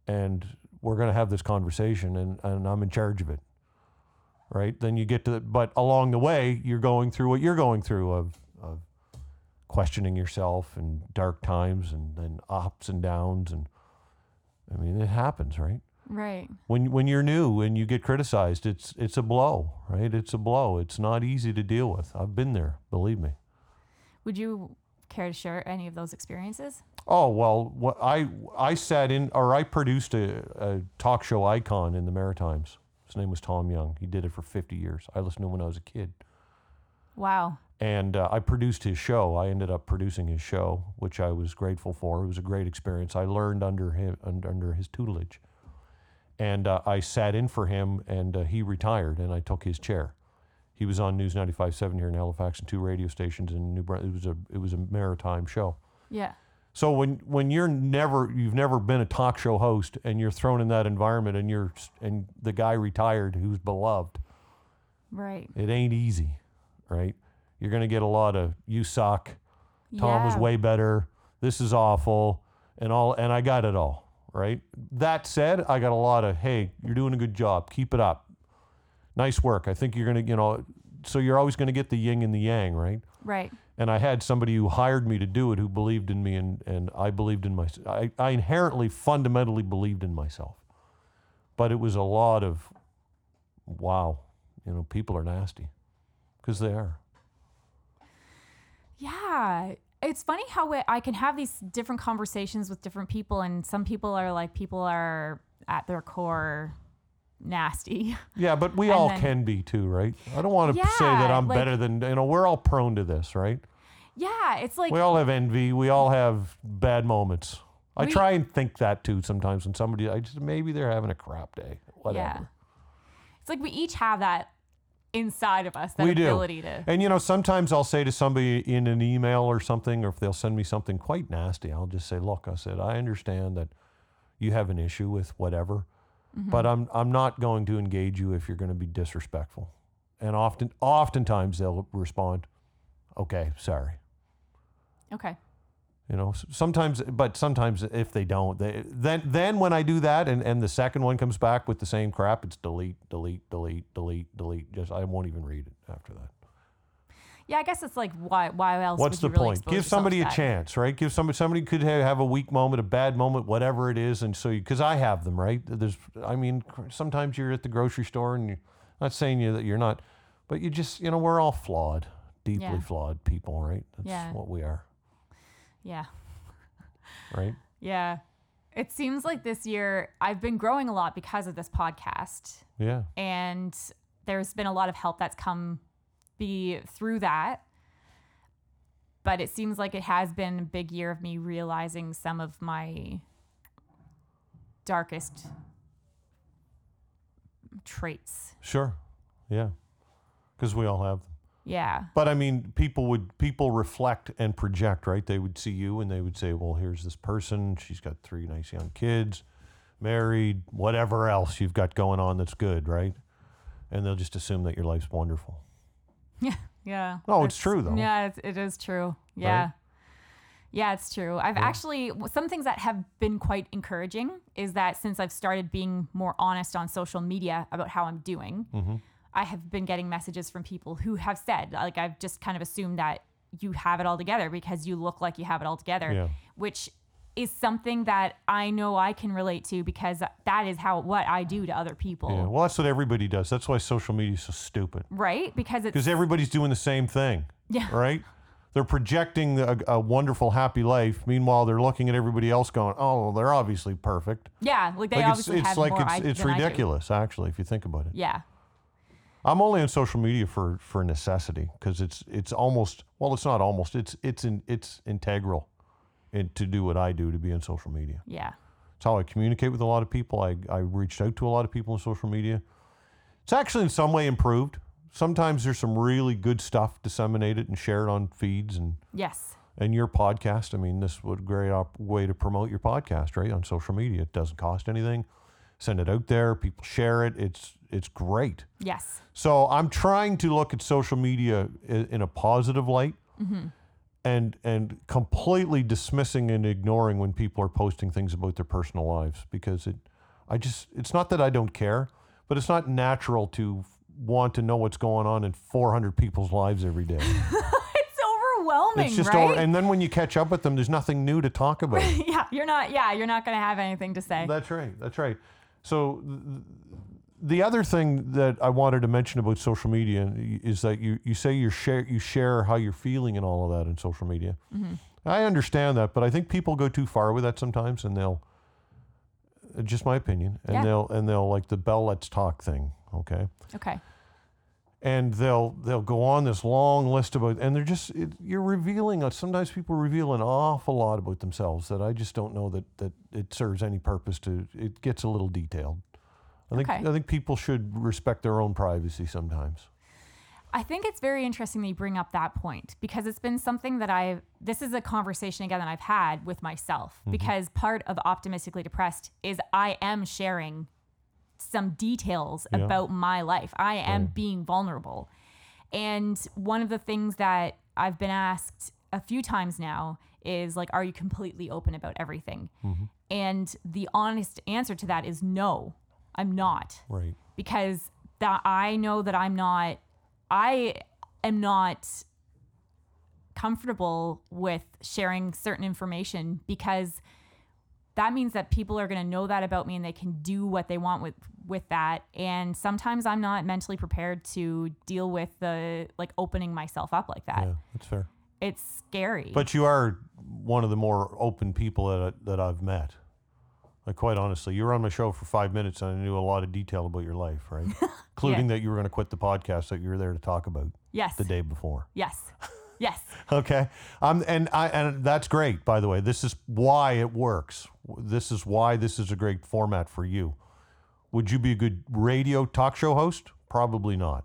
And we're going to have this conversation and, and i'm in charge of it right? Then you get to, but along the way, you're going through what you're going through of, of questioning yourself and dark times and then ups and downs. And I mean, it happens, right? Right. When, when you're new and you get criticized, it's, it's a blow, right? It's a blow. It's not easy to deal with. I've been there, believe me. Would you care to share any of those experiences? Oh well, what I I sat in or I produced a, a talk show icon in the Maritimes. His name was Tom Young. He did it for 50 years. I listened to him when I was a kid. Wow. and uh, I produced his show. I ended up producing his show, which I was grateful for. It was a great experience. I learned under him under, his tutelage, and uh, I sat in for him, and uh, he retired, and I took his chair. He was on News 95.7 here in Halifax and two radio stations in New Brunswick. It was a it was a maritime show. Yeah. So when when you're never you've never been a talk show host and you're thrown in that environment and you're and the guy retired who's beloved, Right. it ain't easy, right? You're going to get a lot of you suck. Tom was way better. This is awful, and all. And I got it all, right? That said, I got a lot of hey, you're doing a good job. Keep it up. Nice work. I think you're going to, you know. So you're always going to get the yin and the yang, right? Right. And I had somebody who hired me to do it who believed in me and, and I believed in myself. I, I inherently, fundamentally believed in myself. But it was a lot of, wow, you know, people are nasty because they are. Yeah. It's funny how it, I can have these different conversations with different people, and some people are like, people are at their core nasty. Yeah, but we And all then- can be too, right? I don't want to say Yeah, that I'm like- better than, you know, we're all prone to this, right? Yeah. It's like, We all have envy. We all have bad moments. I We- try and think that too sometimes when somebody, I just, maybe they're having a crap day, whatever. yeah. It's like we each have that inside of us, that we do. ability to. And you know, sometimes I'll say to somebody in an email or something, or if they'll send me something quite nasty, I'll just say, "Look, I said I understand that you have an issue with whatever, Mm-hmm. but I'm I'm not going to engage you if you're going to be disrespectful." And often, oftentimes they'll respond, "Okay, sorry." Okay. You know, sometimes, but sometimes if they don't, they then then when I do that, and and the second one comes back with the same crap, it's delete, delete, delete, delete, delete. Just I won't even read it after that. Yeah, I guess it's like why why else What's the really point? Give somebody a chance, right? Give somebody somebody could have, have a weak moment, a bad moment, whatever it is, and so because I have them, right? There's, I mean, sometimes you're at the grocery store, and you're not saying you that you're not, but you just, you know, we're all flawed, deeply Yeah. flawed people, right? That's Yeah. what we are, Yeah. right? Yeah. It seems like this year I've been growing a lot because of this podcast. Yeah, And there's been a lot of help that's come be through that. But it seems like it has been a big year of me realizing some of my darkest traits. sure, yeah, because we all have them. Yeah. But I mean, people would people reflect and project, right? They would see you and they would say, "Well, here's this person. She's got three nice young kids, married, whatever else you've got going on that's good, right?" And they'll just assume that your life's wonderful. Yeah. Yeah. No, it's true, though. Yeah, it's, it is true. Yeah. Yeah, it's true. I've actually, some things that have been quite encouraging is that since I've started being more honest on social media about how I'm doing, Mm-hmm. I have been getting messages from people who have said, like, I've just kind of assumed that you have it all together because you look like you have it all together, Yeah. which is something that I know I can relate to because that is how what I do to other people. Yeah. Well, that's what everybody does. That's why social media is so stupid Right? Because it's because everybody's doing the same thing, yeah. right? They're projecting a, a wonderful, happy life. Meanwhile, they're looking at everybody else, going, "Oh, they're obviously perfect." Yeah, like they like it's obviously it's have like more it's I, it's than I do. ridiculous, actually, if you think about it. Yeah. I'm only on social media for for necessity because it's it's almost well, it's not almost it's it's in, it's integral, in, to do what I do to be on social media. Yeah. It's how I communicate with a lot of people. I I reached out to a lot of people on social media. It's actually in some way improved. Sometimes there's some really good stuff disseminated and shared on feeds and Yes. and your podcast. I mean, this would a great op- way to promote your podcast, right? On social media, it doesn't cost anything. Send it out there. People share it. It's it's great. Yes. So I'm trying to look at social media in, in a positive light, mm-hmm. And and completely dismissing and ignoring when people are posting things about their personal lives because it, I just it's not that I don't care, but it's not natural to want to know what's going on in 400 people's lives every day. It's overwhelming, It's just right? over, and then when you catch up with them, there's nothing new to talk about. yeah, you're not. Yeah, you're not gonna have anything to say. That's right. That's right. So th- the other thing that I wanted to mention about social media is that you, you say you share you share how you're feeling and all of that in social media. I understand that, but I think people go too far with that sometimes, and they'll. uh, Just my opinion, and Yeah. they'll and they'll like the Bell Let's Talk thing, okay? Okay. and they'll they'll go on this long list about and they're just it, you're revealing sometimes people reveal an awful lot about themselves that I just don't know that that it serves any purpose to it gets a little detailed. I think Okay. I think people should respect their own privacy sometimes. I think it's very interesting that you bring up that point because it's been something that I this is a conversation again that I've had with myself Mm-hmm. because part of optimistically depressed is I am sharing some details Yeah. about my life. I am Right. being vulnerable. And one of the things that I've been asked a few times now is like are you completely open about everything? Mm-hmm. And the honest answer to that is no. I'm not Right. because that I know that I'm not I am not comfortable with sharing certain information because that means that people are going to know that about me and they can do what they want with with that and sometimes i'm not mentally prepared to deal with the like opening myself up like that Yeah, that's fair. it's scary But you are one of the more open people that I, that I've met. Like quite honestly, you were on my show for five minutes and I knew a lot of detail about your life, right? Including that you were going to quit the podcast that you were there to talk about yes the day before. yes yes Okay. Um, and I and that's great. By the way, this is why it works. This is why this is a great format for you. Would you be a good radio talk show host? Probably not.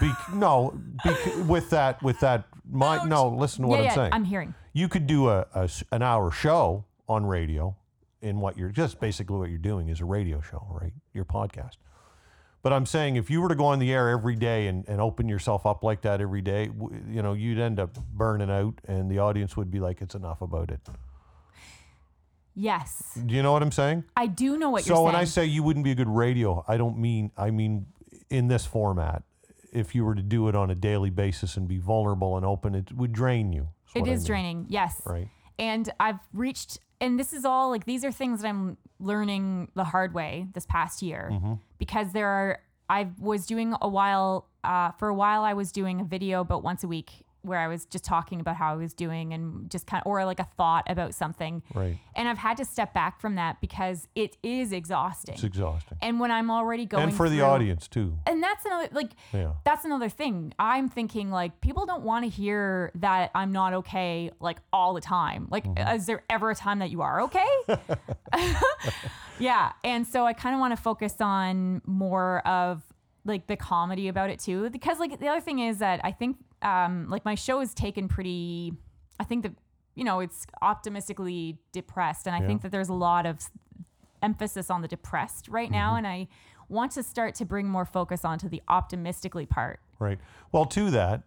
Be, no, be, with that, with that, my no. Listen to what yeah, I'm yeah saying. i'm hearing you could do a, a s- an hour show on radio in what you're just basically what you're doing is a radio show, right? Your podcast. But I'm saying if you were to go on the air every day and, and open yourself up like that every day, you know, you'd end up burning out and the audience would be like, it's enough about it. yes Do you know what I'm saying? i do know what so you're saying when I say you wouldn't be a good radio, I don't mean, I mean in this format. If you were to do it on a daily basis and be vulnerable and open, it would drain you. it what I mean, draining yes Right. and I've reached, and this is all like these are things that I'm learning the hard way this past year Mm-hmm. because there are. I was doing a while, uh, for a while, I was doing a video about once a week where I was just talking about how I was doing and just kind of, or like a thought about something. Right. And I've had to step back from that because it is exhausting. It's exhausting. and when I'm already going And for the audience too. and that's another like Yeah. that's another thing i'm thinking like people don't want to hear that i'm not okay like all the time like Mm-hmm. is there ever a time that you are okay yeah and so i kind of want to focus on more of like the comedy about it too because like the other thing is that i think um like my show is taken pretty i think that you know it's optimistically depressed and i Yeah. think that there's a lot of emphasis on the depressed right now Mm-hmm. and i want to start to bring more focus onto the optimistically part Right. Well, to that,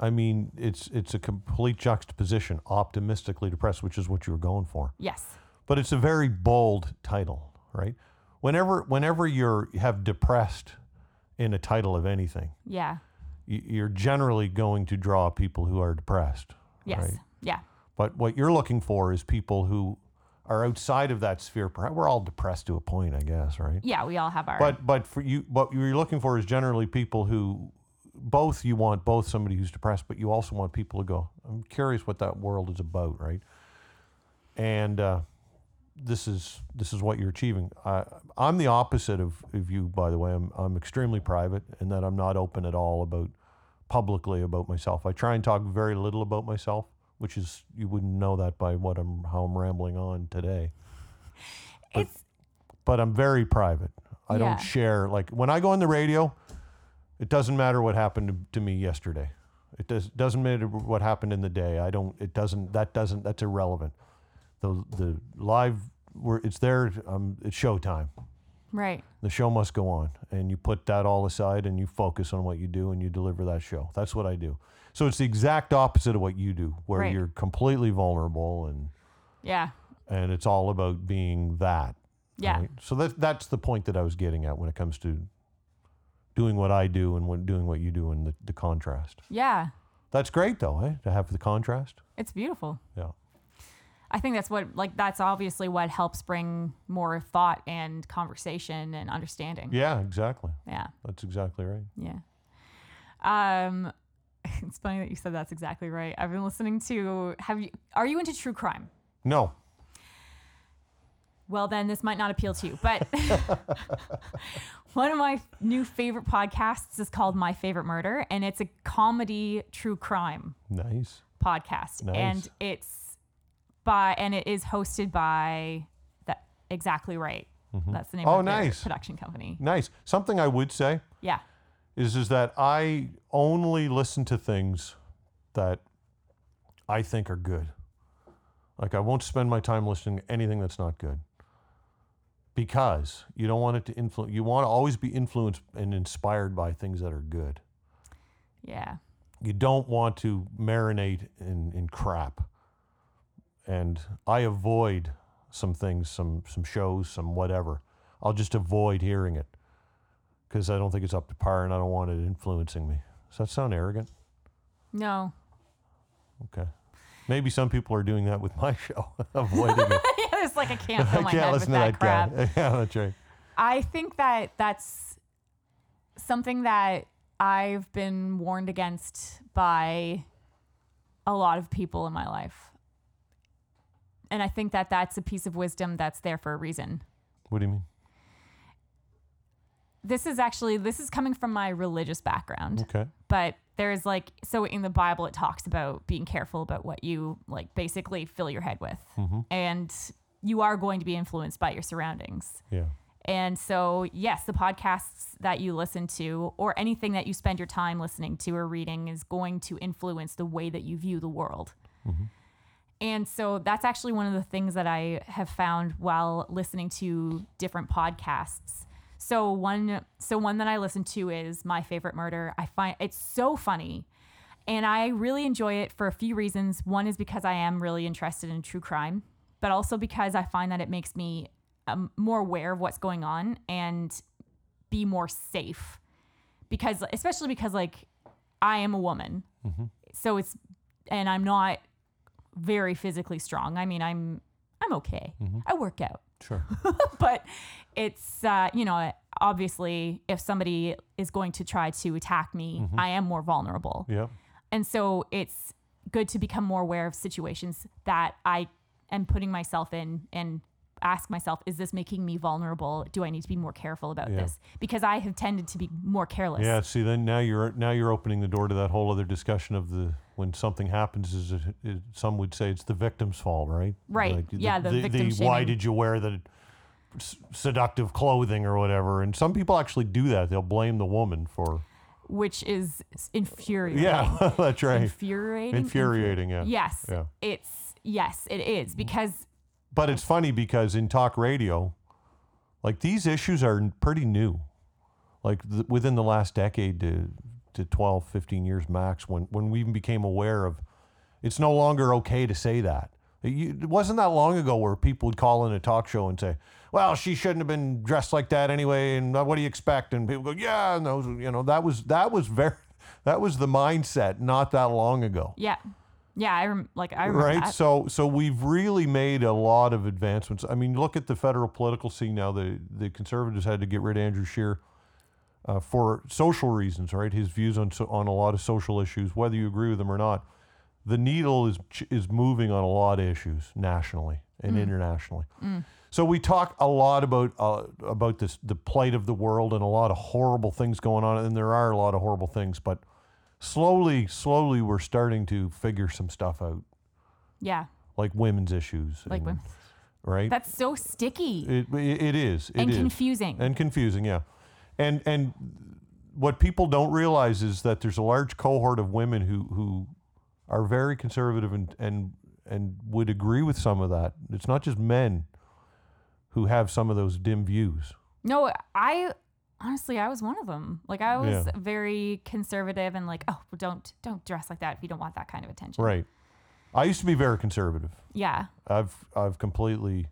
I mean, it's it's a complete juxtaposition, optimistically depressed, which is what you were going for. yes But it's a very bold title, right? Whenever whenever you're you have depressed in a title of anything, yeah you're generally going to draw people who are depressed. yes Right. yeah But what you're looking for is people who are outside of that sphere. Perhaps we're all depressed to a point, I guess, right? yeah we all have our But but for you, what you're looking for is generally people who, both you want both somebody who's depressed, but you also want people to go. I'm curious what that world is about, right? And uh, this is this is what you're achieving. I, I'm the opposite of, of you, by the way. I'm I'm extremely private, in that I'm not open at all about publicly about myself. I try and talk very little about myself, which is you wouldn't know that by what I'm how I'm rambling on today it's but I'm very private. I Yeah. don't share like when I go on the radio, it doesn't matter what happened to, to me yesterday. It does doesn't matter what happened in the day. I don't it doesn't that doesn't that's irrelevant. The the live where it's there um it's showtime. right The show must go on and you put that all aside and you focus on what you do and you deliver that show. That's what I do. So it's the exact opposite of what you do where Right. you're completely vulnerable and yeah and it's all about being that. yeah Right? So that that's the point that I was getting at when it comes to doing what I do and when doing what you do and the, the contrast. yeah That's great though, eh? To have the contrast. it's beautiful Yeah. I think that's what like that's obviously what helps bring more thought and conversation and understanding. Yeah, exactly. Yeah. That's exactly right. Yeah. Um it's funny that you said that's exactly right. I've been listening to have you are you into true crime? No. Well then this might not appeal to you, but one of my new favorite podcasts is called My Favorite Murder and it's a comedy true crime Nice. podcast Nice. and it's by and it is hosted by that exactly right mm-hmm. that's the name Oh, of nice. production company Nice. Something I would say yeah is is that I only listen to things that I think are good. Like I won't spend my time listening to anything that's not good. Because you don't want it to influence you want to always be influenced and inspired by things that are good. yeah You don't want to marinate in, in crap. And I avoid some things, some some shows, some whatever. I'll just avoid hearing it because I don't think it's up to par and I don't want it influencing me. Does that sound arrogant? no Okay. Maybe some people are doing that with my show, avoiding it. yeah, it's like I can't fill I my can't head with listen to that that crap. guy. Yeah, that's right. I think that that's something that I've been warned against by a lot of people in my life. And I think that that's a piece of wisdom that's there for a reason. What do you mean? This is actually this is coming from my religious background. Okay. But there's like so in the Bible it talks about being careful about what you like basically fill your head with. Mm-hmm. And you are going to be influenced by your surroundings. Yeah. And so, yes, the podcasts that you listen to or anything that you spend your time listening to or reading is going to influence the way that you view the world. Mm-hmm. And so, that's actually one of the things that I have found while listening to different podcasts. So one so one that I listen to is My Favorite Murder. I find it's so funny. And I really enjoy it for a few reasons. One is because I am really interested in true crime, but also because I find that it makes me um, more aware of what's going on and be more safe. Because, especially because, like, I am a woman. So it's, and I'm not very physically strong. I mean, I'm, I'm okay. I work out Sure. but it's uh, you know obviously if somebody is going to try to attack me i am more vulnerable yeah. and so it's good to become more aware of situations that i am putting myself in and ask myself is this making me vulnerable do i need to be more careful about Yeah. this because i have tended to be more careless Yeah. See, then now you're now you're opening the door to that whole other discussion of the when something happens is it, it, some would say it's the victim's fault, right? Right. Yeah, the victim why did you wear the s- seductive clothing or whatever? And some people actually do that. They'll blame the woman for. which is infuriating Yeah, that's right. infuriating Infuriating. Yeah. yes Yeah. it's yes it is because But it's funny because in talk radio, like these issues are pretty new. Like th- within the last decade to, to 12, 15 years max, when, when we even became aware of it's no longer okay to say that. It, wasn't that long ago where people would call in a talk show and say, well, she shouldn't have been dressed like that anyway. And what do you expect? And people go, yeah, and those, you know, that was, that was very, that was the mindset not that long ago Yeah. Yeah, I rem- like I remember right? that. so so we've really made a lot of advancements. I mean look at the federal political scene now. The the conservatives had to get rid of andrew Scheer uh, for social reasons right? His views on so, on a lot of social issues whether you agree with them or not. The needle is is moving on a lot of issues nationally and internationally. So we talk a lot about uh, about this the plight of the world and a lot of horrible things going on and there are a lot of horrible things but slowly slowly we're starting to figure some stuff out Yeah. like women's issues Like and- women. right That's so sticky it, it, it is it and is. confusing. and confusing yeah and and what people don't realize is that there's a large cohort of women who who are very conservative and and and would agree with some of that it's not just men who have some of those dim views no, I honestly I was one of them. Like I was Yeah. very conservative and like, oh, don't don't dress like that if you don't want that kind of attention. right i used to be very conservative Yeah. I've I've completely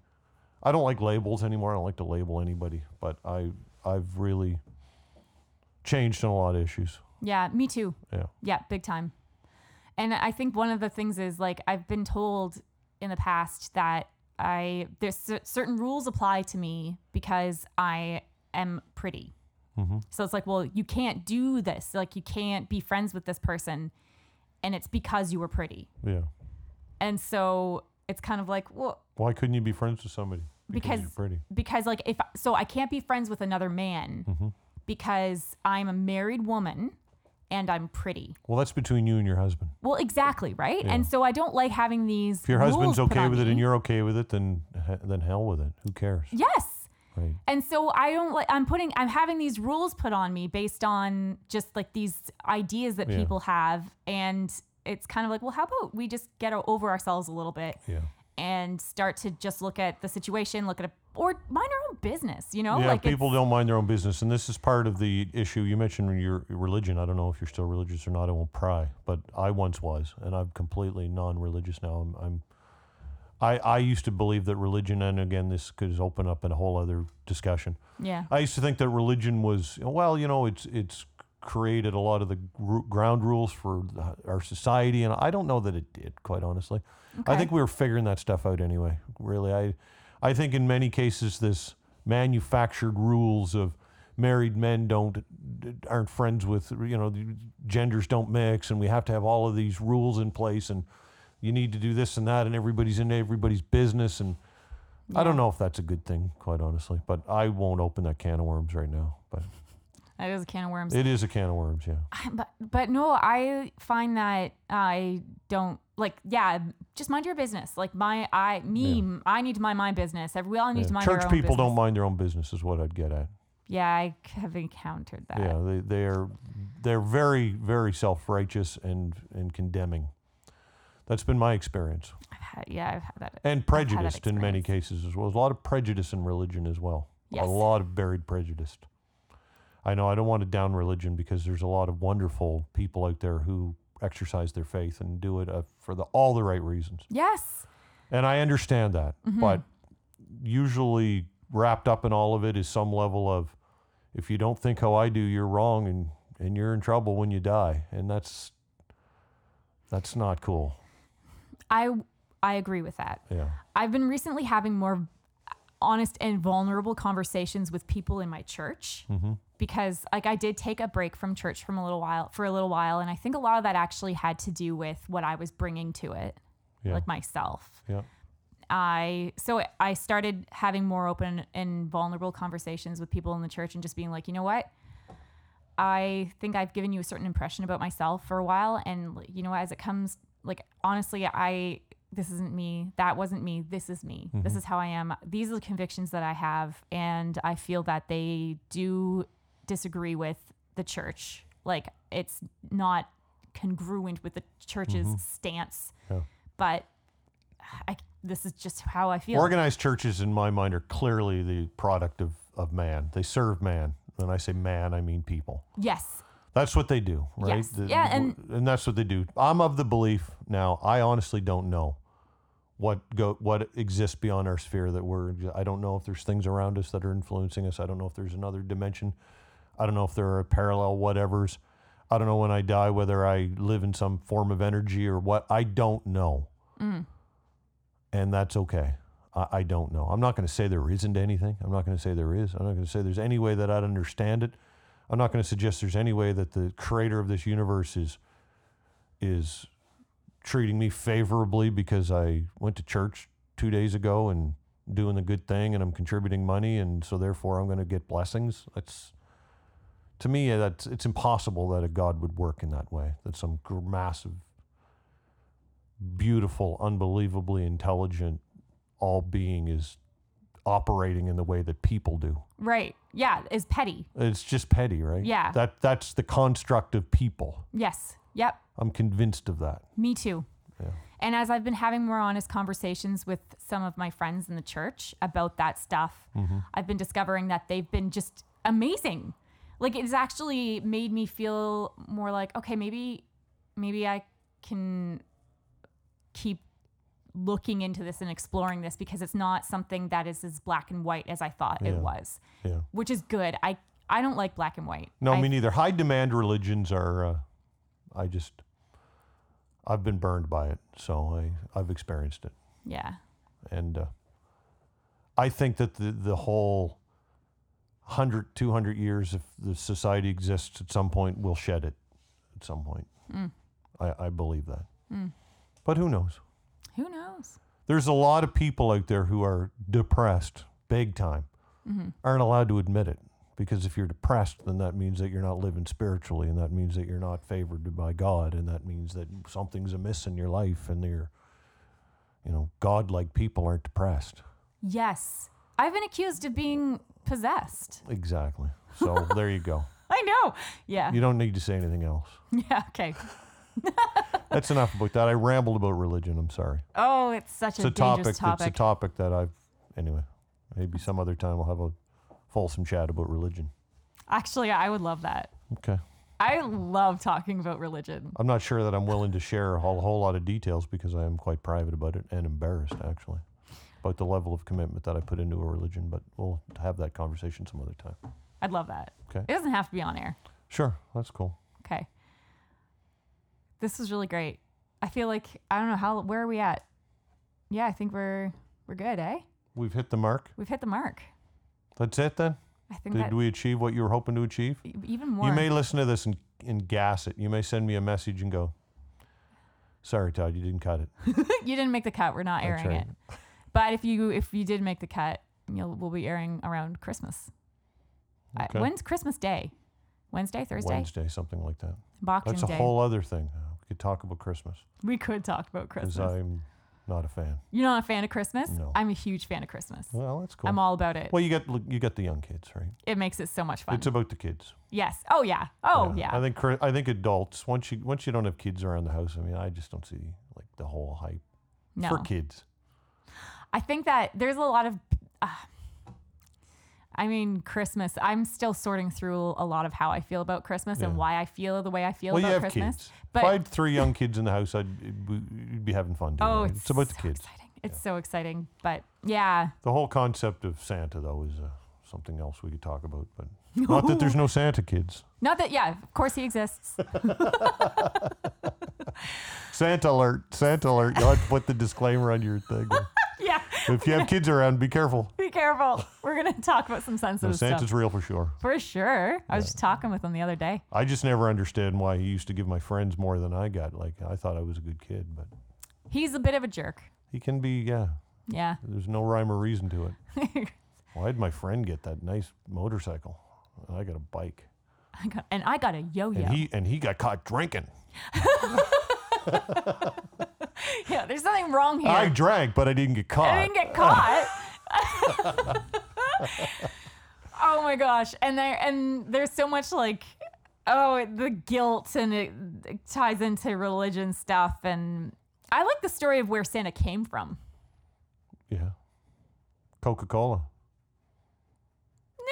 I don't like labels anymore. I don't like to label anybody, but I I've really changed on a lot of issues. Yeah, me too. Yeah. Yeah, big time. And I think one of the things is like I've been told in the past that I there's cer- certain rules apply to me because I am pretty. So it's like, well, you can't do this. Like you can't be friends with this person and it's because you were pretty. Yeah. And so it's kind of like, well, Why couldn't you be friends with somebody? Because- you're pretty. because like if so I can't be friends with another man Mm-hmm. because I'm a married woman and I'm pretty. Well, that's between you and your husband. Well, exactly, right? And so I don't like having these If your husband's okay with it and you're okay with it, then then hell with it. Who cares? Yes. Right. And so I don't like I'm putting I'm having these rules put on me based on just like these ideas that Yeah. people have and it's kind of like, well, how about we just get over ourselves a little bit Yeah. and start to just look at the situation, look at it, or mind our own business, you know? yeah, like people don't mind their own business, and this is part of the issue. You mentioned your religion. I don't know if you're still religious or not. I won't pry, but I once was, and I'm completely non-religious now. I'm, I'm I, I used to believe that religion, and again, this could open up in a whole other discussion. Yeah. I used to think that religion was well, you know, it's it's created a lot of the ground rules for our society, and I don't know that it did, quite honestly. I think we were figuring that stuff out anyway. Really, I, I think in many cases this manufactured rules of married men don't aren't friends with you know genders don't mix, and we have to have all of these rules in place, and you need to do this and that, and everybody's in everybody's business, and I don't know if that's a good thing, quite honestly. But I won't open that can of worms right now. But That is a can of worms. it is a can of worms, yeah. but but no, I find that I don't like. Yeah, just mind your business. Like my I me I need to mind my business. We all need Yeah. to mind Church people don't mind their own business, is what I'd get at. Yeah, I have encountered that. Yeah, they they are they're very very self righteous and and condemning. That's been my experience, I've had, yeah, I've had that. and that prejudiced in many cases as well. There's a lot of prejudice in religion as well. Yes. A lot of buried prejudice. I know I don't want to down religion because there's a lot of wonderful people out there who exercise their faith and do it uh, for the all the right reasons. Yes. And I understand that, Mm-hmm. but usually wrapped up in all of it is some level of if you don't think how I do, you're wrong and and you're in trouble when you die. And that's that's not cool. I I agree with that. Yeah. I've been recently having more honest and vulnerable conversations with people in my church Mm-hmm. because like I did take a break from church from a little while for a little while and I think a lot of that actually had to do with what I was bringing to it Yeah. like myself. yeah. I so I started having more open and vulnerable conversations with people in the church and just being like, you know what? I think I've given you a certain impression about myself for a while, and you know, as it comes, like honestly, I this isn't me. That wasn't me. This is me. This mm-hmm. is how I am. These are the convictions that I have, and I feel that they do disagree with the church. Like it's not congruent with the church's mm-hmm. stance, Yeah. but I, this is just how I feel. Organized churches in my mind are clearly the product of, of man. They serve man. When I say man, I mean people. yes. That's what they do, right? Yes. Yeah, and- and that's what they do. I'm of the belief now. I honestly don't know what go what exists beyond our sphere that we're. I don't know if there's things around us that are influencing us. I don't know if there's another dimension. I don't know if there are parallel whatevers. I don't know when I die whether I live in some form of energy or what. I don't know, mm. and that's okay. I, I don't know. I'm not going to say there isn't anything. I'm not going to say there is. I'm not going to say there's any way that I'd understand it. I'm not going to suggest there's any way that the creator of this universe is is treating me favorably because I went to church two days ago and doing the good thing and I'm contributing money and so therefore I'm going to get blessings. That's to me that's it's impossible that a God would work in that way. That some massive, beautiful, unbelievably intelligent all being is operating in the way that people do. Right. Yeah. Is petty. It's just petty, right? Yeah. That that's the construct of people. Yes. Yep. I'm convinced of that. Me too. Yeah. And as I've been having more honest conversations with some of my friends in the church about that stuff, Mm-hmm. I've been discovering that they've been just amazing. Like it's actually made me feel more like, okay, maybe maybe I can keep looking into this and exploring this because it's not something that is as black and white as I thought Yeah. it was, Yeah. which is good. I I don't like black and white. No, I, me neither. High demand religions are. Uh, I just. I've been burned by it, so I I've experienced it, Yeah. and uh, I think that the the whole 100, 200 years if the society exists at some point, we'll shed it at some point. I, I believe that, but who knows? Who knows? There's a lot of people out there who are depressed, big time, mm-hmm. aren't allowed to admit it. Because if you're depressed, then that means that you're not living spiritually, and that means that you're not favored by God, and that means that something's amiss in your life, and you're, you know, God-like people aren't depressed. Yes. I've been accused of being possessed. Exactly. So there you go. I know. Yeah. You don't need to say anything else. Yeah. Okay. That's enough about that. I rambled about religion. I'm sorry. Oh, it's such It's a, a topic. dangerous topic. It's a topic that I've. Anyway, maybe some other time we'll have a fulsome chat about religion. Actually, I would love that. Okay. I love talking about religion. I'm not sure that I'm willing to share a whole, whole lot of details because I am quite private about it and embarrassed actually about the level of commitment that I put into a religion. But we'll have that conversation some other time. I'd love that. Okay. It doesn't have to be on air. Sure, that's cool. Okay. This is really great. I feel like I don't know how where are we at? Yeah, I think we're we're good, eh? We've hit the mark. We've hit the mark. That's it then. I think Did that we achieve what you were hoping to achieve? even more. You may listen to this and, and gas it. You may send me a message and go, "Sorry, Todd, you didn't cut it." you didn't make the cut. We're not airing right. it. But if you if you did make the cut, you'll we'll be airing around Christmas. I- Okay. when's Christmas Day? Wednesday, Thursday, Wednesday, something like that. Boxing That's a Day. whole other thing. Could talk about Christmas we could talk about because Christmas. I'm not a fan. You're not a fan of Christmas? No. I'm a huge fan of Christmas. Well, that's cool. I'm all about it. well, you got you got the young kids, right? It makes it so much fun. It's about the kids. yes. Oh yeah. Oh yeah. I think I think adults once you once you don't have kids around the house. I mean, I just don't see like the whole hype no. for kids. I think that there's a lot of. Uh, I mean, Christmas. I'm still sorting through a lot of how I feel about Christmas and why I feel the way I feel well, you about have Christmas. kids. But if I had three young kids in the house, I'd be- you'd be having fun doing oh, it. it's, It's about the so kids. Exciting. It's so exciting. But yeah, The whole concept of Santa, though, is uh, something else we could talk about. But not that there's no Santa kids. not that. Yeah, of course he exists. Santa alert! Santa alert! You'll have to put the disclaimer on your thing. yeah. if you have kids around, be careful. Be careful. We're gonna talk about some No, sensitive Santa's stuff real for sure. for sure. I was just talking with him the other day. I just never understood why he used to give my friends more than I got. Like I thought I was a good kid, but He's a bit of a jerk. he can be. Yeah, Yeah. there's no rhyme or reason to it. Why did my friend get that nice motorcycle? And I got a bike, I got, and I got a yo-yo. and he and he got caught drinking. yeah, there's nothing wrong here. I drank, but I didn't get caught. I didn't get caught. oh my gosh. And there and there's so much like oh the guilt and it, it ties into religion stuff and I like the story of where Santa came from. yeah, Coca Cola.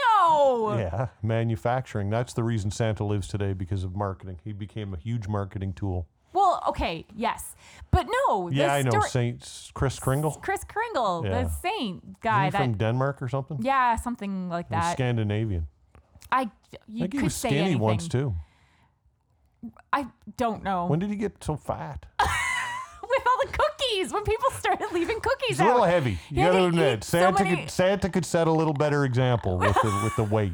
No. Yeah, manufacturing. That's the reason Santa lives today because of marketing. He became a huge marketing tool. Well, okay, yes. But no, Yeah, I know. story- Saint Kris Kringle. Kris Kringle, Yeah. the saint guy he that from Denmark or something? yeah, something like He's that. Scandinavian. I you I think he was say skinny anything. once too. I don't know. When did he get so fat? With all the cookies, when people started leaving cookies He's a out. little heavy. You Yeah, got to he admit, so Santa many- could Santa could set a little better example with the with the weight.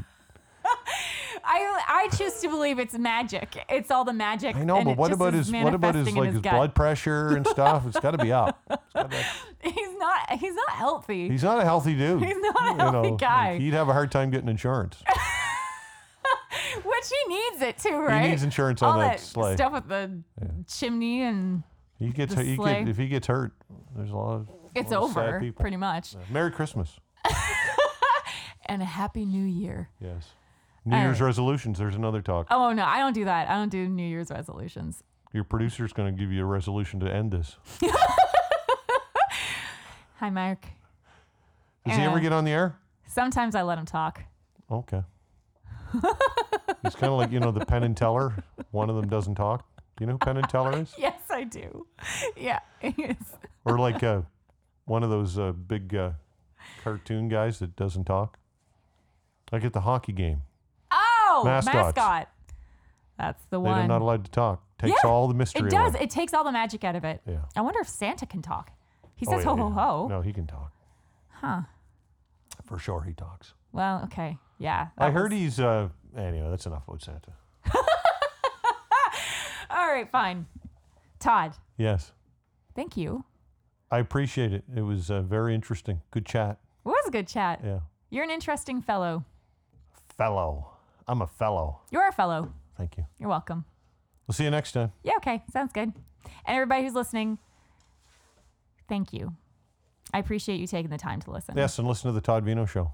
I I choose to believe it's magic. It's all the magic. I know, but what about his what about his like his, gut. blood pressure and stuff? It's got to be up. It's gotta be- He's not. He's not healthy. He's not a healthy dude. He's not a You healthy know, guy. He'd have a hard time getting insurance. Which he needs it too, right? He needs insurance all on that that sleigh. stuff with the chimney and He gets he get, if he gets hurt. There's a lot of it's a lot of sad over pretty much. Merry Christmas. And a happy New Year. Yes. New Year's right. resolutions. There's another talk. Oh no, I don't do that. I don't do New Year's resolutions. Your producer's going to give you a resolution to end this. Hi, Mark. Does he ever get on the air? Sometimes I let him talk. Okay. He's kind of like you know the Penn and Teller. One of them doesn't talk. Do you know who Penn and Teller is? Yes, I do. Yeah. Or like uh, one of those uh, big uh, cartoon guys that doesn't talk. Like at the hockey game, Mascots. mascot. That's the one. they're one. not allowed to talk. Takes Yeah, all the mystery out. It does. away. It takes all the magic out of it. Yeah. I wonder if Santa can talk. He Oh, says yeah, ho ho yeah. ho. No, he can talk. Huh. For sure, he talks. Well, okay. Yeah. I that heard was- he's. Uh, anyway, that's enough about Santa. All right, fine. Todd, Yes, thank you. I appreciate it. It was uh, very interesting. Good chat. It was a good chat. Yeah. You're an interesting fellow. Fellow. I'm a fellow. You're a fellow. Thank you. You're welcome. We'll see you next time. Yeah, okay. Sounds good. And everybody who's listening, thank you. I appreciate you taking the time to listen. Yes, and listen to the Todd Veinotte show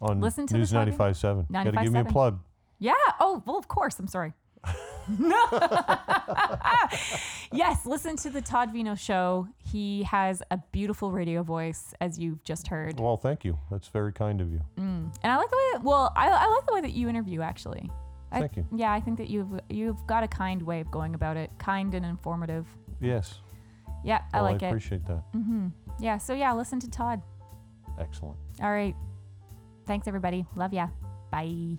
on Listen to News Todd Veinotte- 95.7. Got to give me a plug. Yeah. Oh, well, of course. I'm sorry. yes, listen to the Todd Veinotte show. He has a beautiful radio voice, as you've just heard. Well, thank you. That's very kind of you. Mm. And I like the way that, well, I, I like the way that you interview, actually. I, Thank you. Yeah, I think that you've you've got a kind way of going about it, kind and informative. Yes. Yeah, I Well, like I it. appreciate that. Mm-hmm. Yeah, so yeah, listen to Todd. Excellent. All right. Thanks, everybody. Love ya. Bye.